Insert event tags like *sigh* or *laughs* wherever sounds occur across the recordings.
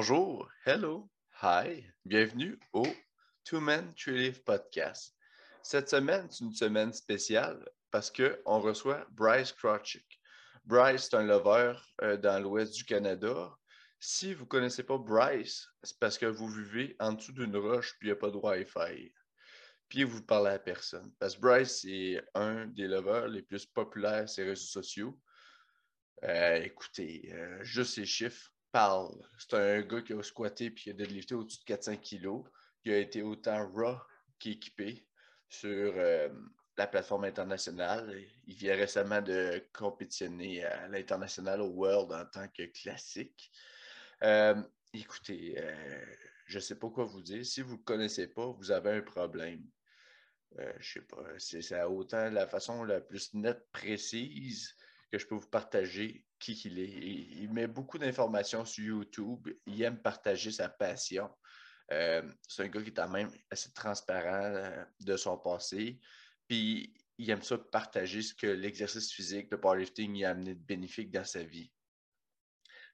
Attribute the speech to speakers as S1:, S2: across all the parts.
S1: Bonjour, hello, hi, bienvenue au Two Men Tree Leaf Podcast. Cette semaine, c'est une semaine spéciale parce qu'on reçoit Bryce Krawczyk. Bryce, c'est un lover euh, dans l'ouest du Canada. Si vous ne connaissez pas Bryce, c'est parce que vous vivez en dessous d'une roche puis il n'y a pas de Wi-Fi. Puis vous parlez à personne. Parce que Bryce, c'est un des lovers les plus populaires sur les réseaux sociaux. Euh, écoutez, euh, juste ces chiffres parlent. C'est un gars qui a squatté puis qui a deadlifté au-dessus de 400 kilos. qui a été autant raw qu'équipé sur euh, la plateforme internationale. Il vient récemment de compétitionner à l'international au World en tant que classique. écoutez, je ne sais pas quoi vous dire. Si vous ne connaissez pas, vous avez un problème. Euh, je sais pas, c'est autant la façon la plus nette, précise que je peux vous partager qui il est. Il, met beaucoup d'informations sur YouTube. Il aime partager sa passion. Euh, c'est un gars qui est quand même assez transparent euh, de son passé. Puis il aime ça partager ce que l'exercice physique, le powerlifting, a amené de bénéfique dans sa vie.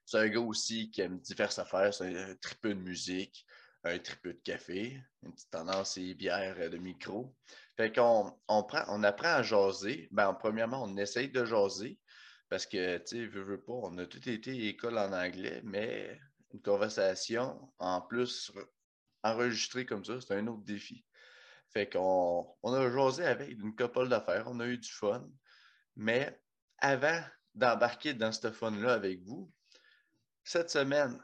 S1: C'est un gars aussi qui aime diverses affaires. C'est un, triple de musique un triple de café, une petite tendance et bière de micro. Fait qu'on on apprend à jaser. Ben, premièrement, on essaye de jaser parce que, tu sais, veux, veux pas, on a tout été école en anglais, mais une conversation, en plus, enregistrée comme ça, c'est un autre défi. Fait qu'on on a jasé avec une couple d'affaires, on a eu du fun. Mais avant d'embarquer dans ce fun-là avec vous, cette semaine,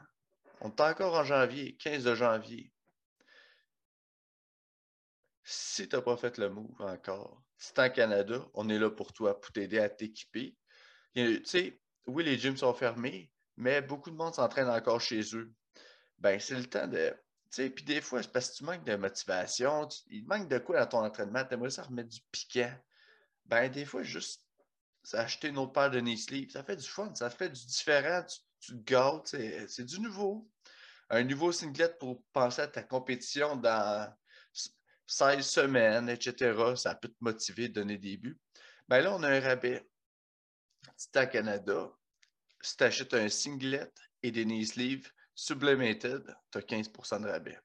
S1: on est encore en janvier, 15 de janvier. Si tu n'as pas fait le move encore, si tu en Canada, on est là pour toi, pour t'aider à t'équiper. Tu sais, oui, les gyms sont fermés, mais beaucoup de monde s'entraîne encore chez eux. Ben, c'est le temps de. Tu sais, puis des fois, c'est parce que tu manques de motivation, il manque de quoi dans ton entraînement, tu aimerais ça remettre du piquant. Ben, des fois, juste acheter une autre paire de knee sleeves, ça fait du fun, ça fait du différent tu te gâtes, c'est du nouveau. Un nouveau singlet pour penser à ta compétition dans 16 semaines, etc. Ça peut te motiver, donner des buts. Ben là, on a un rabais. À Canada, si tu achètes un singlet et des knee sleeves sublimated, tu as 15 de rabais.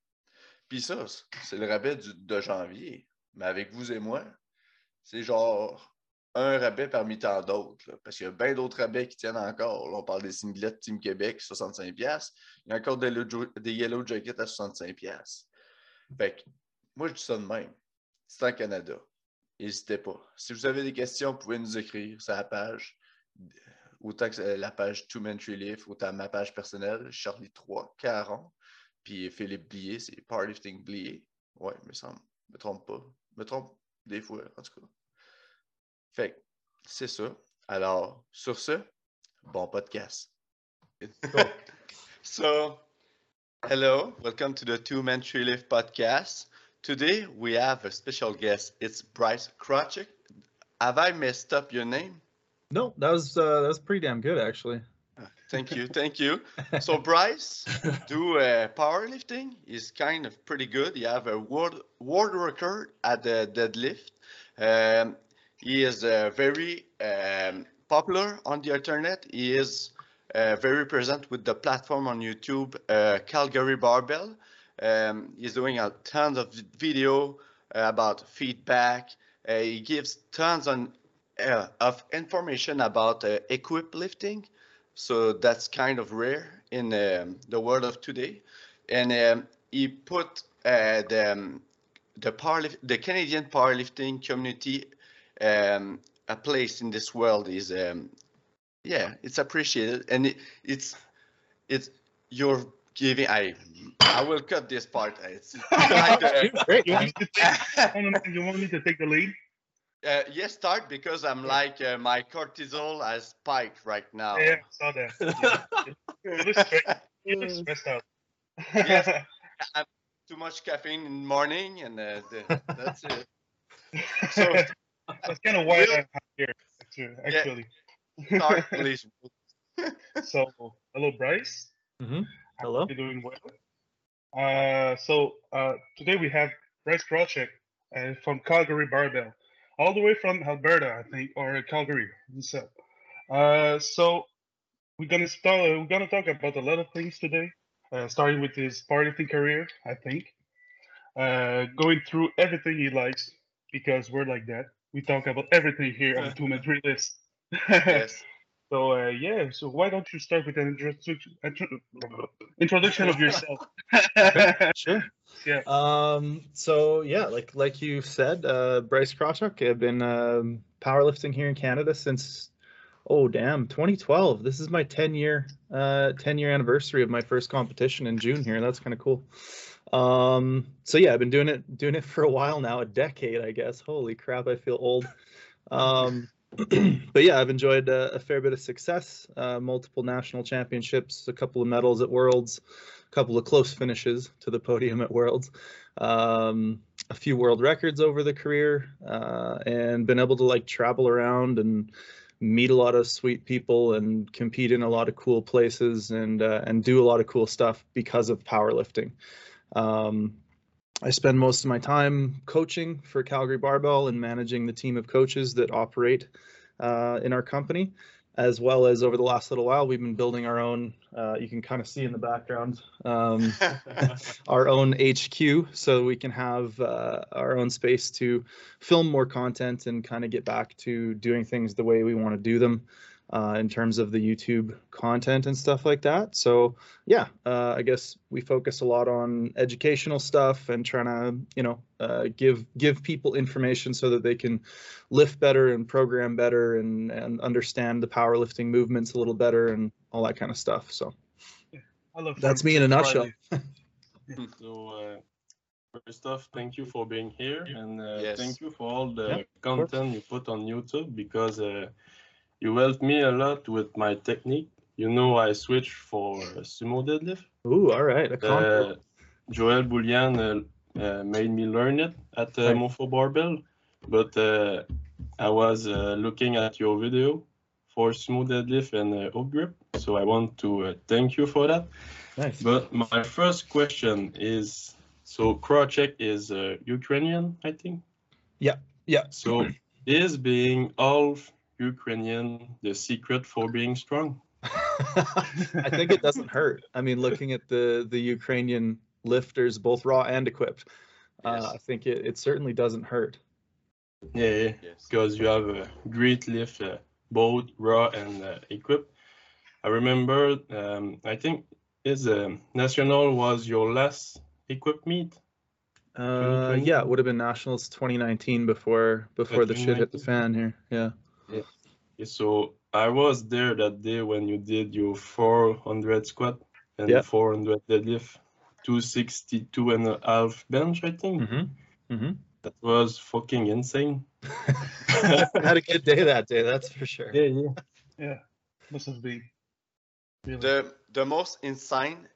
S1: Puis ça, c'est le rabais de janvier. Mais avec vous et moi, c'est genre un rabais parmi tant d'autres. Parce qu'il y a bien d'autres rabais qui tiennent encore. on parle des singlets Team Québec, 65$. Il y a encore des, des Yellow Jackets à 65$. Fait que, moi, je dis ça de même. C'est en Canada. N'hésitez pas. Si vous avez des questions, vous pouvez nous écrire sur la page. Autant que la page Two Men Tree Leaf, autant ma page personnelle, Charlie3, Caron. Puis Philippe Blier, c'est Powerlifting Blier. Ouais, me semble. Me trompe pas. Me trompe des fois, en tout cas. Fait c'est ça. Alors, sur ce, bon podcast. *laughs* so, hello, welcome to the Two Men Tree Lift podcast. Today we have a special guest. It's Bryce Krawczyk. Have I messed up your name?
S2: No, that was uh, that was pretty damn good actually.
S1: Thank you, thank you. *laughs* So Bryce, do uh, powerlifting is kind of pretty good. You have a world world record at the deadlift. Um, he is uh, very um, popular on the internet. He is uh, very present with the platform on YouTube, uh, Calgary Barbell. Um, he's doing a tons of video uh, about feedback. Uh, he gives tons on, uh, of information about equip lifting. So that's kind of rare in um, the world of today. And um, he put the, um, the, powerlift, the Canadian powerlifting community um, a place in this world is um, yeah it's appreciated and it, it's it's you're giving i i will cut this part it's *laughs*
S3: like, uh, you, want take, you want me to take the lead
S1: uh, yes, start because I'm like uh, my cortisol has spiked right now.
S3: Yeah, I saw that. you look stressed out.
S1: yes, *laughs* I'm too much caffeine in the morning, and uh, the, that's it. *laughs*
S3: So it's kind of why I'm here, actually.
S1: Yeah. Sorry, *laughs* please.
S3: so, hello, Bryce.
S2: Mm-hmm. Hello.
S3: you doing well? Uh, so uh, today we have Bryce Krawczyk uh, from Calgary Barbell, all the way from Alberta, I think, or Calgary. So, uh, so we're gonna start. We're gonna talk about a lot of things today. uh, starting with his powerlifting career, I think, uh, going through everything he likes because we're like that. We talk about everything here on the two three list.
S1: Yes. *laughs*
S3: so uh, yeah, so why don't you start with an introduction introduction of yourself? *laughs*
S2: Sure.
S3: Yeah.
S2: Um, so yeah, like like you said, uh, Bryce Krawczyk. I've been um, powerlifting here in Canada since oh damn 2012. This is my 10 year uh 10 year anniversary of my first competition in June here. That's kind of cool. Um, so yeah, I've been doing it doing it for a while now, a decade, I guess. Holy crap, I feel old. Um, *clears throat* but yeah, I've enjoyed a, a fair bit of success, uh, multiple national championships, a couple of medals at Worlds, a couple of close finishes to the podium at Worlds, um, a few world records over the career, uh, and been able to like travel around and meet a lot of sweet people and compete in a lot of cool places and uh, and do a lot of cool stuff because of powerlifting. Um, I spend most of my time coaching for Calgary Barbell and managing the team of coaches that operate uh, in our company, as well as over the last little while, we've been building our own. Uh, you can kind of see in the background um, *laughs* our own HQ, so we can have uh, our own space to film more content and kind of get back to doing things the way we want to do them uh, in terms of the YouTube content and stuff like that. So yeah, uh, I guess we focus a lot on educational stuff and trying to you know uh, give give people information so that they can lift better and program better and and understand the powerlifting movements a little better and all that kind of stuff. So
S3: I love
S2: that's me in a nutshell. *laughs*
S4: So, uh, first off, thank you for being here, and uh,
S1: Yes.
S4: thank you for all the
S2: Yeah,
S4: content you put on YouTube because uh, you helped me a lot with my technique. You know, I switched for uh, sumo deadlift.
S2: Ooh, all right,
S4: Uh. Joel Boulian uh, uh, made me learn it at uh,
S2: Right.
S4: Mofo Barbell, but uh, I was uh, looking at your video for sumo deadlift and uh, grip, so I want to uh, thank you for that.
S2: nice.
S4: But my first question is so Krawczyk is uh, Ukrainian, I think.
S2: yeah. Yeah.
S4: So is being half Ukrainian the secret for being strong? *laughs*
S2: I think it doesn't hurt. I mean, looking at the the Ukrainian lifters, both raw and equipped,
S1: Yes.
S2: uh, I think it, it certainly doesn't hurt.
S4: Yeah, yeah,
S1: Yes.
S4: because you have a great lift, uh, both raw and uh, equipped. I remember, um, I think is um national was your last equipped meet.
S2: Uh, yeah, it would have been nationals 2019 before before the shit hit the fan here. Yeah.
S4: Yeah, So I was there that day when you did your 400 squat and
S2: Yeah.
S4: 400 deadlift, 262 and a half bench, I think.
S2: Mm-hmm. Mm-hmm.
S4: That was fucking insane. *laughs* *laughs*
S2: Had a good day that day, that's for sure.
S4: Yeah, yeah.
S3: Yeah, must have been. Really.
S1: The the most insane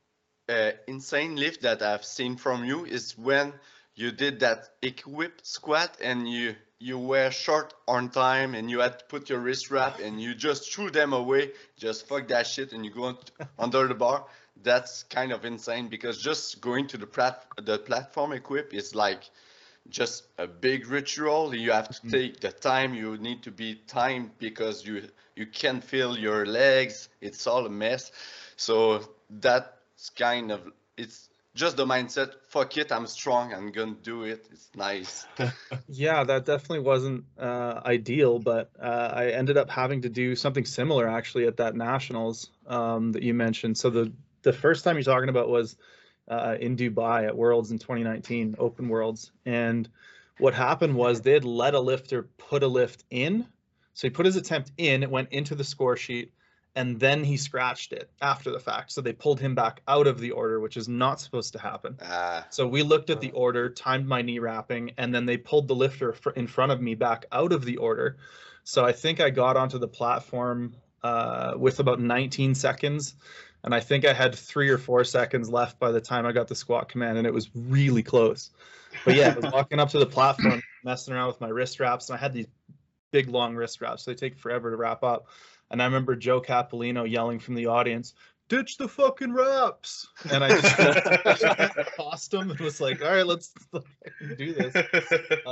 S1: uh, insane lift that I've seen from you is when you did that equipped squat and you you were short on time and you had to put your wrist wrap and you just threw them away, just fuck that shit and you go *laughs* under the bar. That's kind of insane because just going to the plat the platform equip is like just a big ritual. You have to
S2: Mm.
S1: take the time. You need to be timed because you you can't feel your legs. It's all a mess. So that's kind of it's just the mindset. Fuck it, I'm strong. I'm gonna do it. It's nice. *laughs*
S2: Yeah, that definitely wasn't uh, ideal, but uh, I ended up having to do something similar actually at that nationals um, that you mentioned. So the the first time you're talking about was uh, in Dubai at Worlds in 2019, Open Worlds, and what happened was they had let a lifter put a lift in. So he put his attempt in, it went into the score sheet, and then he scratched it after the fact. So they pulled him back out of the order, which is not supposed to happen.
S1: Ah,
S2: So we looked at the order, timed my knee wrapping, and then they pulled the lifter fr- in front of me back out of the order. So I think I got onto the platform uh, with about 19 seconds, and I think I had three or four seconds left by the time I got the squat command, and it was really close. But yeah, I was walking up to the platform, messing around with my wrist wraps, and I had these big long wrist wraps, so they take forever to wrap up. And I remember Joe Capolino yelling from the audience, "Ditch the fucking wraps!" And I just *laughs* tossed him and was like, "All right, let's do this."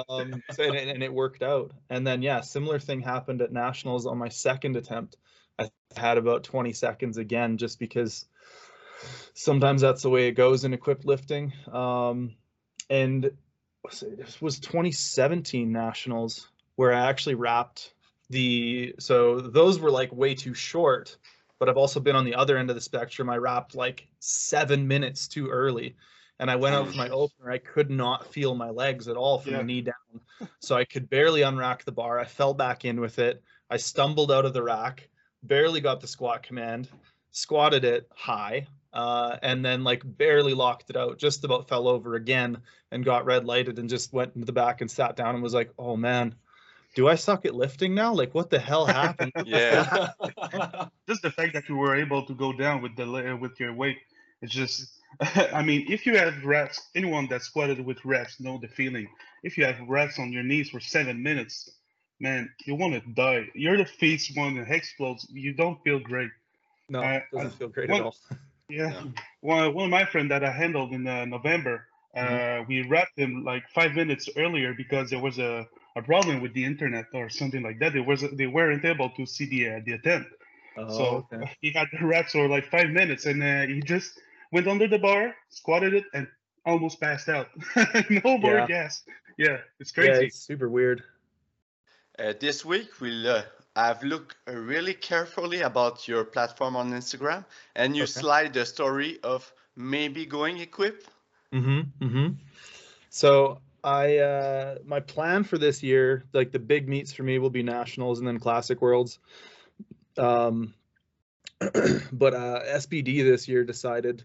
S2: Um, so, and, and it worked out. And then yeah, similar thing happened at nationals on my second attempt. I had about 20 seconds again, just because sometimes that's the way it goes in equipped lifting. Um, and this was 2017 nationals where I actually wrapped the so those were like way too short but I've also been on the other end of the spectrum. I wrapped like seven minutes too early. And I went out for my opener. I could not feel my legs at all from yeah. the knee down. So I could barely unrack the bar. I fell back in with it. I stumbled out of the rack, barely got the squat command, squatted it high, uh, and then like barely locked it out. Just about fell over again and got red lighted and just went into the back and sat down and was like, oh man, do I suck at lifting now? Like, what the hell happened? *laughs*
S1: yeah. *laughs*
S3: just the fact that you were able to go down with the with your weight, it's just. *laughs* I mean, if you have reps, anyone that squatted with reps know the feeling. If you have reps on your knees for seven minutes, man, you want to die. You're the face one that explodes. You don't feel great.
S2: No, it doesn't I, feel great one, at all.
S3: Yeah, no. one one of my friend that I handled in uh, November, mm-hmm. uh, we wrapped him like five minutes earlier because there was a a problem with the internet or something like that. They was they weren't able to see the uh, the attempt. Oh, so okay. he had the reps for like five minutes, and uh, he just went under the bar, squatted it, and almost passed out. *laughs* no more yeah. gas. Yeah, it's crazy. Yeah,
S2: it's super weird.
S1: Uh, this week we'll uh, I've looked really carefully about your platform on Instagram, and you okay. slide the story of maybe going equipped.
S2: Mm-hmm. Mm-hmm. So I uh my plan for this year, like the big meets for me will be nationals and then classic worlds. Um *clears throat* but uh SBD this year decided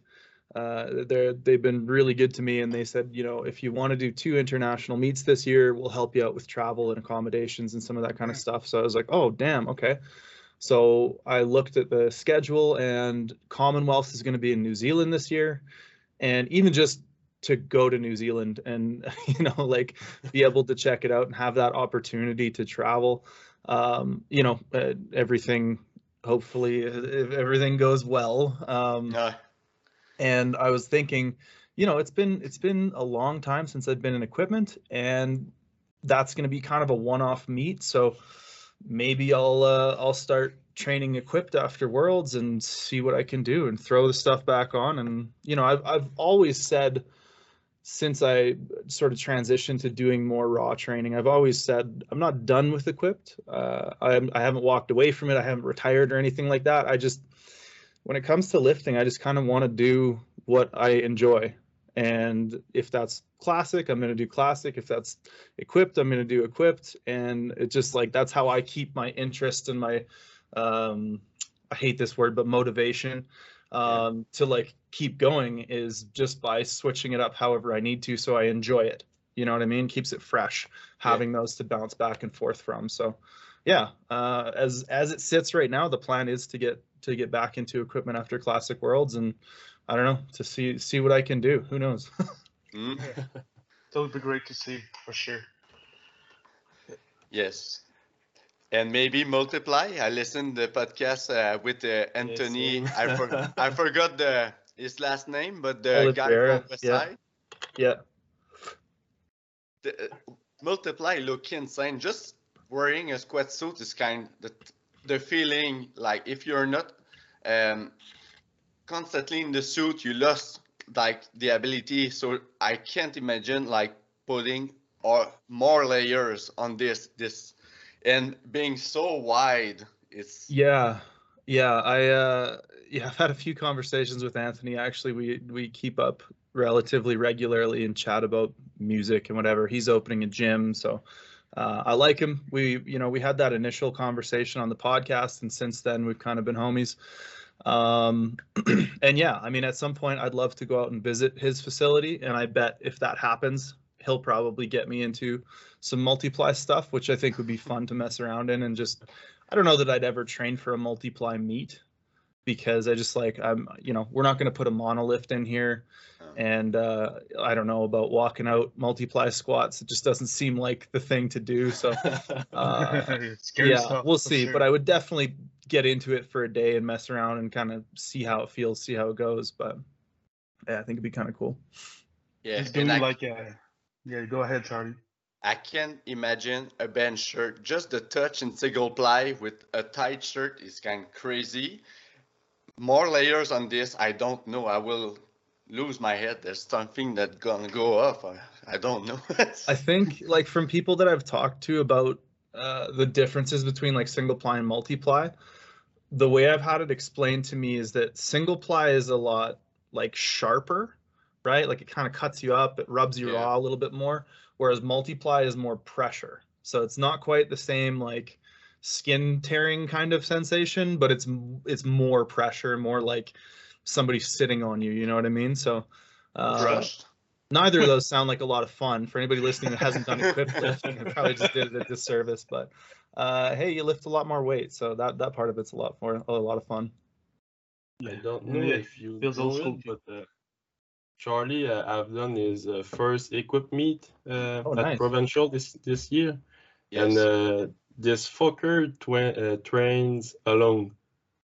S2: uh they're they've been really good to me and they said, you know, if you want to do two international meets this year, we'll help you out with travel and accommodations and some of that kind of stuff. So I was like, "Oh, damn, okay." So I looked at the schedule and Commonwealth is going to be in New Zealand this year. And even just to go to New Zealand and *laughs* you know like be able to check it out and have that opportunity to travel. Um, you know, uh, everything. Hopefully, if everything goes well. Um. And I was thinking, you know, it's been it's been a long time since I've been in equipment, and that's going to be kind of a one-off meet. So maybe I'll uh, I'll start training equipped after Worlds and see what I can do and throw the stuff back on. And you know, I've I've always said since I sort of transitioned to doing more raw training, I've always said I'm not done with equipped. Uh, I, I haven't walked away from it. I haven't retired or anything like that. I just, when it comes to lifting, I just kind of want to do what I enjoy. And if that's classic, I'm going to do classic. If that's equipped, I'm going to do equipped. And it's just like that's how I keep my interest and my, um, I hate this word, but motivation um, to like keep going is just by switching it up however I need to so I enjoy it. You know what I mean? Keeps it fresh, having yeah. those to bounce back and forth from. So yeah, uh, as as it sits right now, the plan is to get to get back into equipment after Classic Worlds and I don't know, to see see what I can do. Who knows? *laughs*
S3: mm. That would be great to see for sure.
S1: Yes and maybe multiply. I listened the podcast uh, with uh, Anthony. Yes, I, for, *laughs* I forgot the his last name, but the guy from West
S2: yeah.
S1: Side.
S2: Yeah.
S1: The, uh, multiply look insane. Just wearing a squat suit is kind the the feeling like if you're not um, constantly in the suit, you lost like the ability. So I can't imagine like putting or more layers on this this and being so wide it's
S2: yeah yeah i uh yeah *laughs* i've had a few conversations with anthony. Actually we we keep up relatively regularly and chat about music and whatever. He's opening a gym so uh, i like him. We you know we had that initial conversation on the podcast and since then we've kind of been homies. Um *clears throat* and yeah i mean at some point i'd love to go out and visit his facility and i bet if that happens he'll probably get me into some multiply stuff, which I think would be fun to mess around in. And just, I don't know that I'd ever train for a multiply meet because I just like, I'm, you know, we're not going to put a monolift in here. Oh. And uh, I don't know about walking out multiply squats. It just doesn't seem like the thing to do. So, *laughs* uh, yeah, we'll see. Sure. But I would definitely get into it for a day and mess around and kind of see how it feels, see how it goes. But yeah, I think it'd be kind of cool.
S3: Yeah, it's doing like a yeah, go ahead, Charlie.
S1: I can't imagine a band shirt. Just the touch in single ply with a tight shirt is kind of crazy. more layers on this. I don't know. I will lose my head. There's something that gonna go off. I, I don't know. *laughs*
S2: I think like from people that I've talked to about uh, the differences between like single ply and multiply, the way I've had it explained to me is that single ply is a lot like sharper, right? Like it kind of cuts you up, it rubs you
S1: Yeah.
S2: raw a little bit more, whereas multiply is more pressure. So it's not quite the same like skin tearing kind of sensation, but it's it's more pressure, more like somebody sitting on you. You know what I mean? So. Uh,
S1: Crushed.
S2: neither of *laughs* those sound like a lot of fun for anybody listening that hasn't done equip *laughs* lifting. I probably just did it a disservice, but uh, hey, you lift a lot more weight, so that that part of it's a lot more a lot of fun.
S4: I don't know
S3: Yeah,
S4: if you
S3: feels old school
S4: it, but uh, Charlie uh, have done his uh, first equip meet uh,
S2: Oh,
S4: at
S2: nice.
S4: provincial this this year,
S1: Yes.
S4: and uh, this fucker twa- uh, trains alone.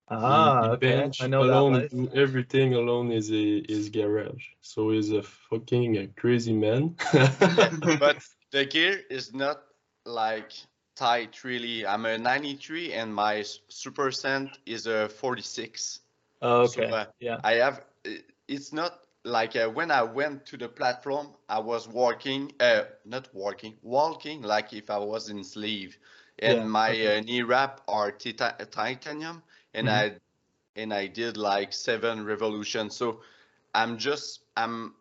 S2: Ah,
S4: he
S2: okay,
S4: bench
S2: I know
S4: alone,
S2: that.
S4: he do everything alone is a his garage. So he's a fucking uh, crazy man. *laughs*
S1: but *laughs* the gear is not like tight really. I'm a 93 and my s- super cent is a 46.
S2: Oh,
S1: So,
S2: okay,
S1: uh,
S2: yeah,
S1: I have. It's not like uh, when I went to the platform, I was walking, uh, not walking, walking like if I was in sleeve, and
S2: Yeah,
S1: my
S2: okay.
S1: uh, knee wrap are tita- titanium, and
S2: Mhm.
S1: I and I did like seven revolutions. So I'm just I'm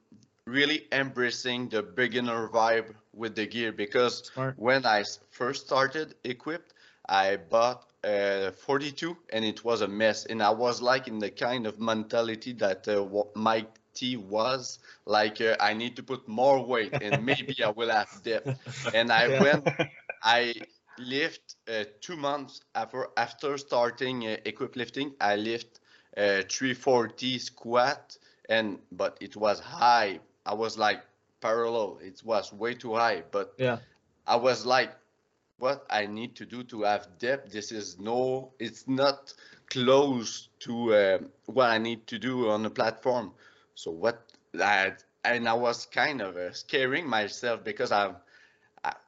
S1: really embracing the beginner vibe with the gear because
S2: smart.
S1: I first started equipped, I bought a 42 and it was a mess. And I was like in the kind of mentality that uh, Mike Was like, uh, I need to put more weight and maybe I will have depth. And I
S2: Yeah.
S1: went, *laughs* I lift uh, two months after after starting uh, equip lifting. I lift uh, 340 squat and but it was high. I was like parallel. It was way too high, but
S2: Yeah,
S1: I was like, what I need to do to have depth. This is no, it's not close to uh, what I need to do on the platform. So what I and I was kind of uh, scaring myself because. I,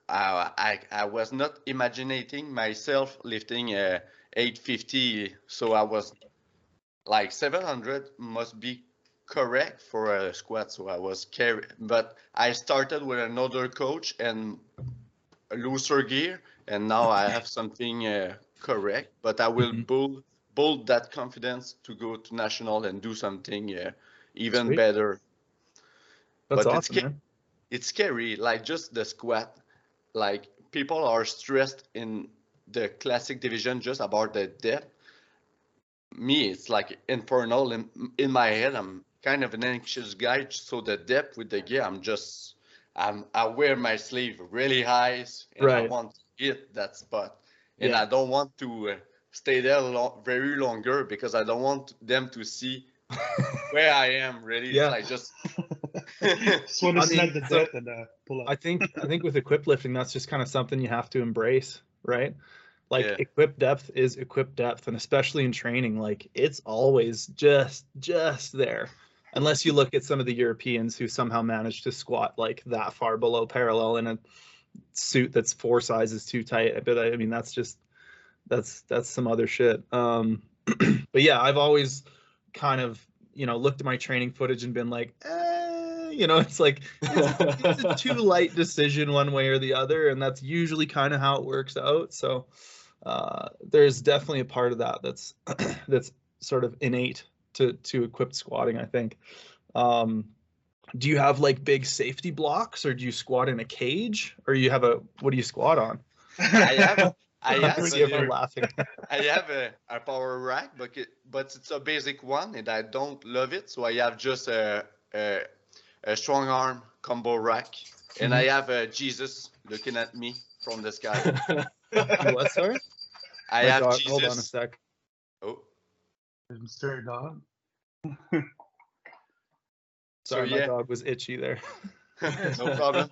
S1: I, I, I was not imagining myself lifting uh, 850, so I was like 700 must be correct for a squat. So I was carry, but I started with another coach and a looser gear, and now I have *laughs* something uh, correct. But I will
S2: Mhm.
S1: build build that confidence to go to national and do something uh, even
S2: Sweet.
S1: better.
S2: that's
S1: but it's
S2: awesome,
S1: ca-
S2: man.
S1: It's scary, like just the squat. Like people are stressed in the classic division just about the depth. Me, it's like infernal in, in my head. I'm kind of an anxious guy, so the depth with the gear, I'm just, I'm, I wear my sleeve really high, and I want to hit that spot, and
S2: Yeah.
S1: I don't want to uh, stay there very longer because I don't want them to see *laughs* where I am. Really,
S2: Yeah.
S1: I just.
S3: Just want to
S2: I mean,
S3: snap the
S2: so-
S3: death and uh, pull
S2: I think I think with equip lifting, that's just kind of something you have to embrace, right? Like
S1: Yeah.
S2: equip depth is equip depth, and especially in training, like it's always just just there. Unless you look at some of the Europeans who somehow managed to squat like that far below parallel in a suit that's four sizes too tight. But I mean, that's just that's that's some other shit. Um, *clears throat* but yeah, I've always kind of you know looked at my training footage and been like, eh, you know, *laughs* it's like it's, it's a too *laughs* light decision one way or the other, and that's usually kind of how it works out. So uh, there's definitely a part of that that's *clears throat* that's sort of innate to to equipped squatting. I think. Um, do you have like big safety blocks, or do you squat in a cage, or you have a what do you squat on? *laughs*
S1: I have, I have,
S2: Forgive
S1: a,
S2: me laughing. *laughs*
S1: I have a, a power rack, but it, but it's a basic one, and I don't love it. So I have just a a, a strong arm combo rack, and I mm-hmm. have a Jesus looking at me from the sky. *laughs*
S2: what? Sorry.
S1: I
S2: My
S1: have
S2: dog-
S1: Jesus.
S2: Hold on a sec.
S1: Oh,
S3: Mr. Dog. *laughs*
S2: Sorry, my
S1: yeah.
S2: dog was itchy there.
S1: No problem.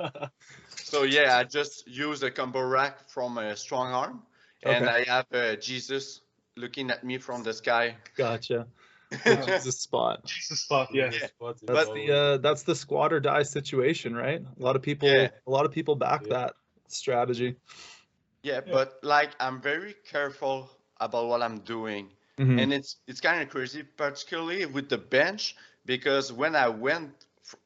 S1: So yeah, I just use a combo rack from a strong arm, and
S2: Okay.
S1: I have uh, Jesus looking at me from the sky.
S2: Gotcha. *laughs* It's a spot.
S3: Jesus spot, yeah.
S1: Yeah.
S2: That's
S1: But-
S2: the uh, that's the squat or die situation, right? A lot of people
S1: Yeah.
S2: a lot of people back
S4: Yeah.
S2: that strategy.
S1: Yeah,
S3: Yeah.
S1: but like I'm very careful about what I'm doing
S2: Mhm.
S1: and it's it's kind of crazy, particularly with the bench, because when I went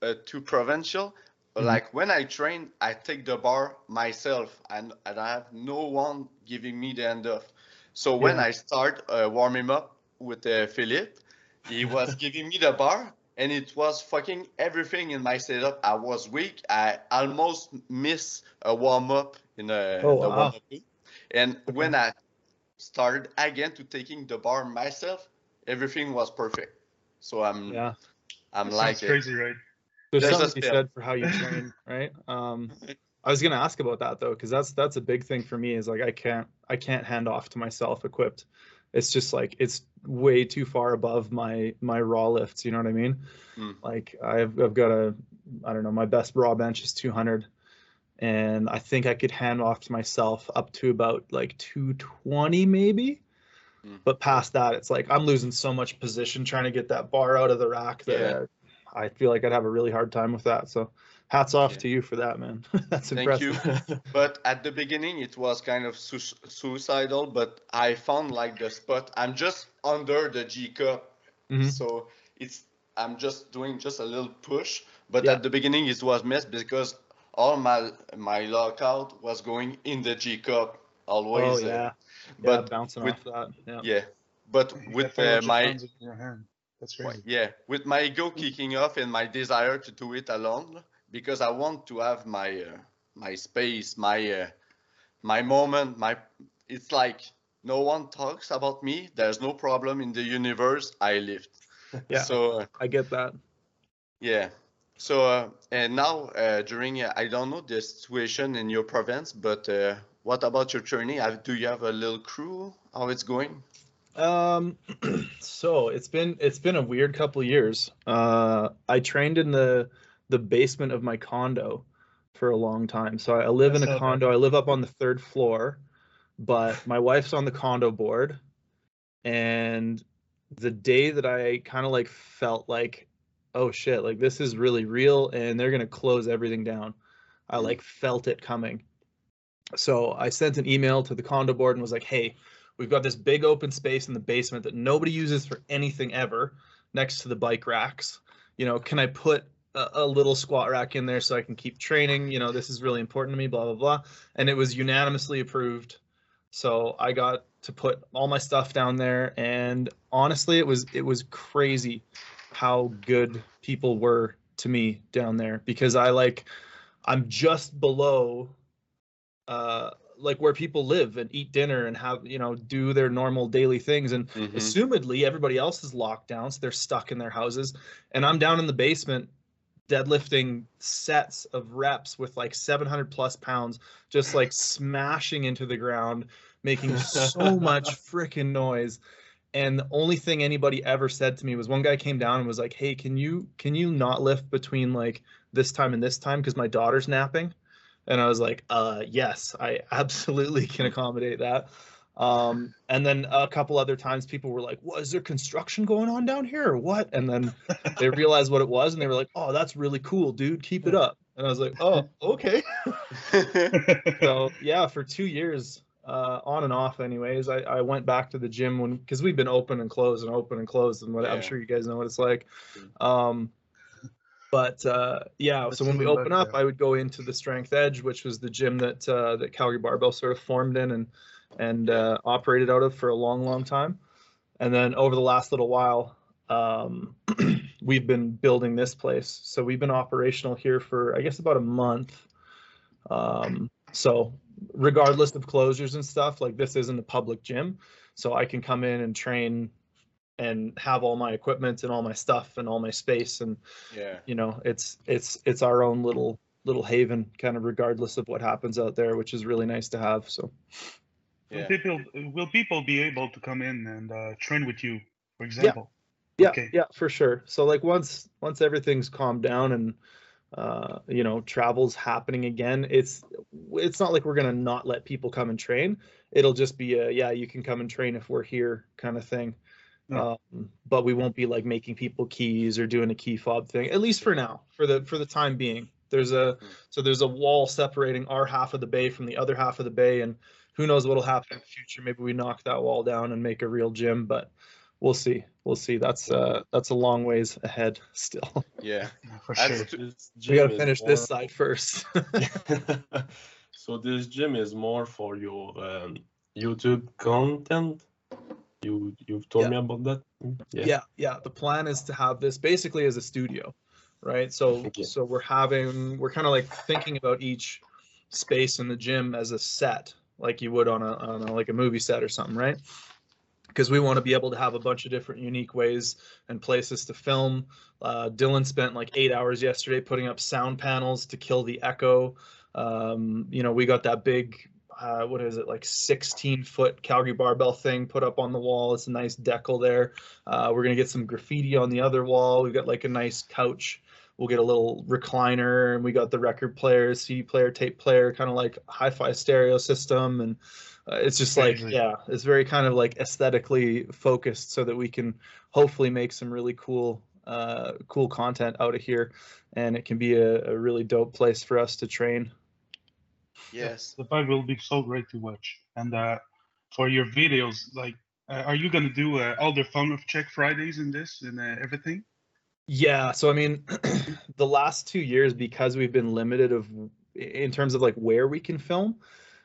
S1: uh, to provincial,
S2: Mhm.
S1: like when I train, I take the bar myself, and, and I have no one giving me the end of. So when
S2: Yeah.
S1: I start uh, warming up with uh, Philippe, he *laughs* was giving me the bar, and it was fucking everything in my setup. I was weak. I almost miss a warm up in a
S2: Oh,
S1: the
S2: wow.
S1: warm up. And when I started again to taking the bar myself, everything was perfect. So I'm
S2: Yeah.
S1: I'm like
S3: crazy, right?
S2: There's,
S1: There's
S2: something to be said for how you train, *laughs* right? Um, I was gonna ask about that though, because that's that's a big thing for me. Is like I can't I can't hand off to myself equipped. It's just like it's way too far above my my raw lifts. You know what I mean?
S1: Mm.
S2: Like I've I've got a I don't know my best raw bench is 200, and I think I could hand off to myself up to about like 220 maybe.
S1: Mm.
S2: But past that, it's like I'm losing so much position trying to get that bar out of the rack that
S1: Yeah.
S2: I feel like I'd have a really hard time with that. So hats off
S1: Yeah.
S2: to you for that, man. *laughs* That's
S1: Thank
S2: impressive. Thank you. *laughs*
S1: but at the beginning, it was kind of su- suicidal. But I found like the spot. I'm just under the G cup,
S2: Mhm.
S1: so it's I'm just doing just a little push. But
S2: Yeah.
S1: at the beginning, it was mess because all my my lockout was going in the G cup always.
S2: oh
S1: uh,
S2: yeah,
S1: but
S2: yeah, bouncing
S1: with-
S2: off that. Yeah.
S1: yeah. But with
S3: got 500
S1: uh, my
S3: pounds in your hand. That's crazy.
S1: Yeah, with my ego kicking off and my desire to do it alone, because I want to have my uh, my space, my uh, my moment. My it's like no one talks about me. There's no problem in the universe. I lift. *laughs*
S2: Yeah.
S1: So uh,
S2: I get that.
S1: yeah. So uh, and now uh, during uh, I don't know the situation in your province, but uh, what about your journey? Have, do you have a little crew? How it's going?
S2: Um, *clears throat* so it's been it's been a weird couple years. Uh, I trained in the the basement of my condo for a long time. So I live in a condo. I live up on the third floor, but my wife's on the condo board. And the day that I kind of like felt like, oh shit, like this is really real, and they're gonna close everything down. I
S1: Mm.
S2: like felt it coming. So I sent an email to the condo board and was like, hey, we've got this big open space in the basement that nobody uses for anything ever next to the bike racks. You know, can I put a, a little squat rack in there so I can keep training? You know, this is really important to me, blah, blah, blah. And it was unanimously approved. So I got to put all my stuff down there. And honestly, it was it was crazy how good people were to me down there because I like I'm just below uh like where people live and eat dinner and have you know do their normal daily things. And
S1: Mhm.
S2: assumedly everybody else is locked down so they're stuck in their houses. And i'm down in the basement deadlifting sets of reps with like 700 plus pounds just like *laughs* smashing into the ground making so much *laughs* freaking noise. And the only thing anybody ever said to me was one guy came down and was like hey can you can you not lift between like this time and this time? Because my daughter's napping and i was like uh yes i *laughs* absolutely can accommodate that. Um and then a couple other times people were like what is there construction going on down here or what? And then they *laughs* realized what it was and they were like oh that's really cool dude. Keep it up. And i was like oh *laughs* okay. So yeah for two years uh on and off anyways i i went back to the gym when because we've been open and closed and open and closed and what i'm sure you guys know what it's like. Um but uh yeah
S3: Let's
S2: so when we open up i would go into the strength edge which was the gym that uh that calgary barbell sort of formed in and and uh operated out of for a long long time. And then over the last little while um *clears throat* we've been building this place. So we've been operational here for i guess about a month. Um so regardless of closures and stuff like this isn't a public gym. So i can come in and train and have all my equipment and all my stuff and all my space and
S1: yeah.
S2: you know it's it's it's our own little little haven kind of regardless of what happens out there which is really nice to have so
S3: Will people will people be able to come in and uh, train with you, for example?
S2: yeah
S3: Okay.
S2: yeah for sure so like once once everything's calmed down and uh you know travel's happening again it's it's not like we're gonna not let people come and train it'll just be a yeah you can come and train if we're here kind of thing
S3: Yeah.
S2: Um, but we won't be like making people keys or doing a key fob thing at least for now for the for the time being there's a so there's a wall separating our half of the bay from the other half of the bay and who knows what'll happen in the future? Maybe we knock that wall down and make a real gym, but we'll see. We'll see. That's uh that's a long ways ahead still.
S1: Yeah. *laughs*
S3: For sure.
S1: t-
S4: This
S2: We gotta
S4: is
S2: finish this side first. *laughs* *laughs*
S4: so this gym is more for your um, YouTube content. You you've told
S2: Yeah.
S4: me about that. Yeah.
S2: yeah yeah the plan is to have this basically as a studio right so so we're having we're kind of like thinking about each space in the gym as a set like you would on a, on a like a movie set or something right because we want to be able to have a bunch of different unique ways and places to film uh, dylan spent like eight hours yesterday putting up sound panels to kill the echo um, you know we got that big uh, what is it like 16 foot calgary barbell thing put up on the wall it's a nice decal there uh, we're gonna get some graffiti on the other wall. We've got like a nice couch. We'll get a little recliner, and we got the record player, CD player, tape player, kind of like hi-fi stereo system, and uh, it's just like yeah, it's very kind of like aesthetically focused, so that we can hopefully make some really cool, uh, cool content out of here, and it can be a, a really dope place for us to train.
S1: Yes.
S3: The vibe will be so great to watch. And uh, for your videos, like, uh, are you gonna do uh, all the fun of Check Fridays in this and uh, everything?
S2: Yeah, so I mean, *clears throat* the last two years because we've been limited of in terms of like where we can film,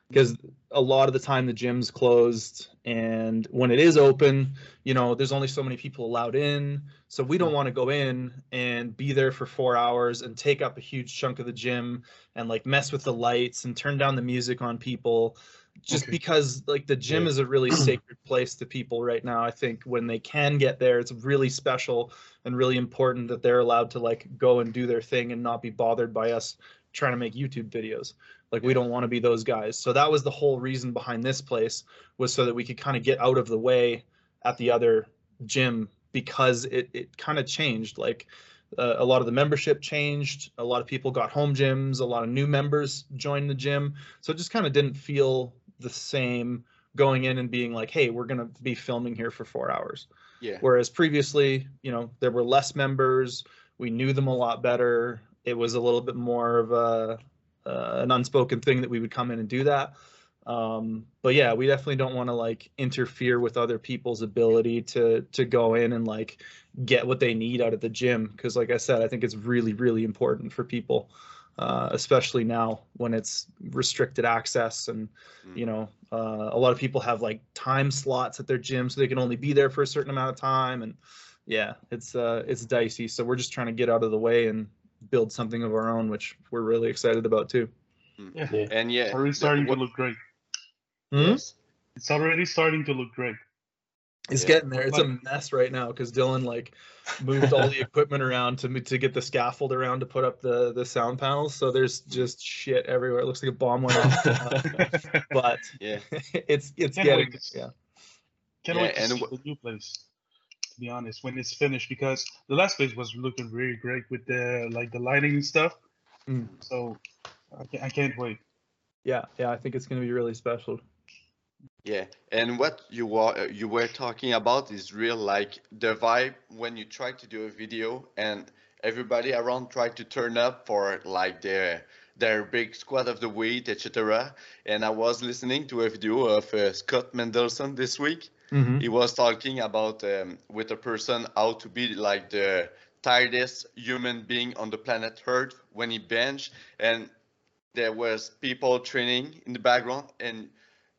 S2: because a lot of the time the gym's closed, and when it is open, you know, there's only so many people allowed in, so we don't hmm. want to go in and be there for four hours and take up a huge chunk of the gym and like mess with the lights and turn down the music on people just
S3: Okay.
S2: because like the gym
S4: Yeah.
S2: is a really *clears throat* sacred place to people right now i think when they can get there it's really special and really important that they're allowed to like go and do their thing and not be bothered by us trying to make youtube videos like we don't want to be those guys. So that was the whole reason behind this place was so that we could kind of get out of the way at the other gym because it, it kind of changed. Like uh, a lot of the membership changed a lot of people got home gyms a lot of new members joined the gym. So it just kind of didn't feel the same going in and being like hey we're going to be filming here for four hours.
S1: Yeah.
S2: whereas previously you know there were less members. We knew them a lot better. It was a little bit more of a an unspoken thing that we would come in and do that. Um, but yeah we definitely don't want to like interfere with other people's ability to to go in and like get what they need out of the gym. Because like i said i think it's really really important for people uh, especially now when it's restricted access and you know uh, a lot of people have like time slots at their gym so they can only be there for a certain amount of time. And yeah it's uh it's dicey. So we're just trying to get out of the way and build something of our own which we're really excited about too hmm.
S4: Yeah.
S1: And yeah.
S3: Already
S1: the-
S3: starting to look great. Hmm?
S1: yes.
S3: It's already starting to look great.
S2: it's
S1: Yeah.
S2: getting there it's a mess right now because dylan like moved all the equipment around to to get the scaffold around to put up the the sound panels so there's just shit everywhere it looks like a bomb went off *laughs* but
S1: Yeah. *laughs*
S2: it's it's
S3: Can't
S2: getting
S3: wait to
S2: yeah
S3: Can't
S1: Yeah,
S3: wait to
S1: and
S3: see
S1: wh-
S3: the new place. To be honest, when it's finished, because the last place was looking really great with the like the lighting and stuff.
S2: Mm.
S3: So I can't, I can't wait.
S2: yeah yeah i think it's going to be really special
S1: Yeah, and what you were you were talking about is real, like the vibe when you try to do a video and everybody around try to turn up for like their their big squad of the week, etc. And I was listening to a video of uh, Scot Mendelson this week.
S2: Mm-hmm.
S1: He was talking about um, with a person how to be like the tiredest human being on the planet Earth when he bench, and there was people training in the background, and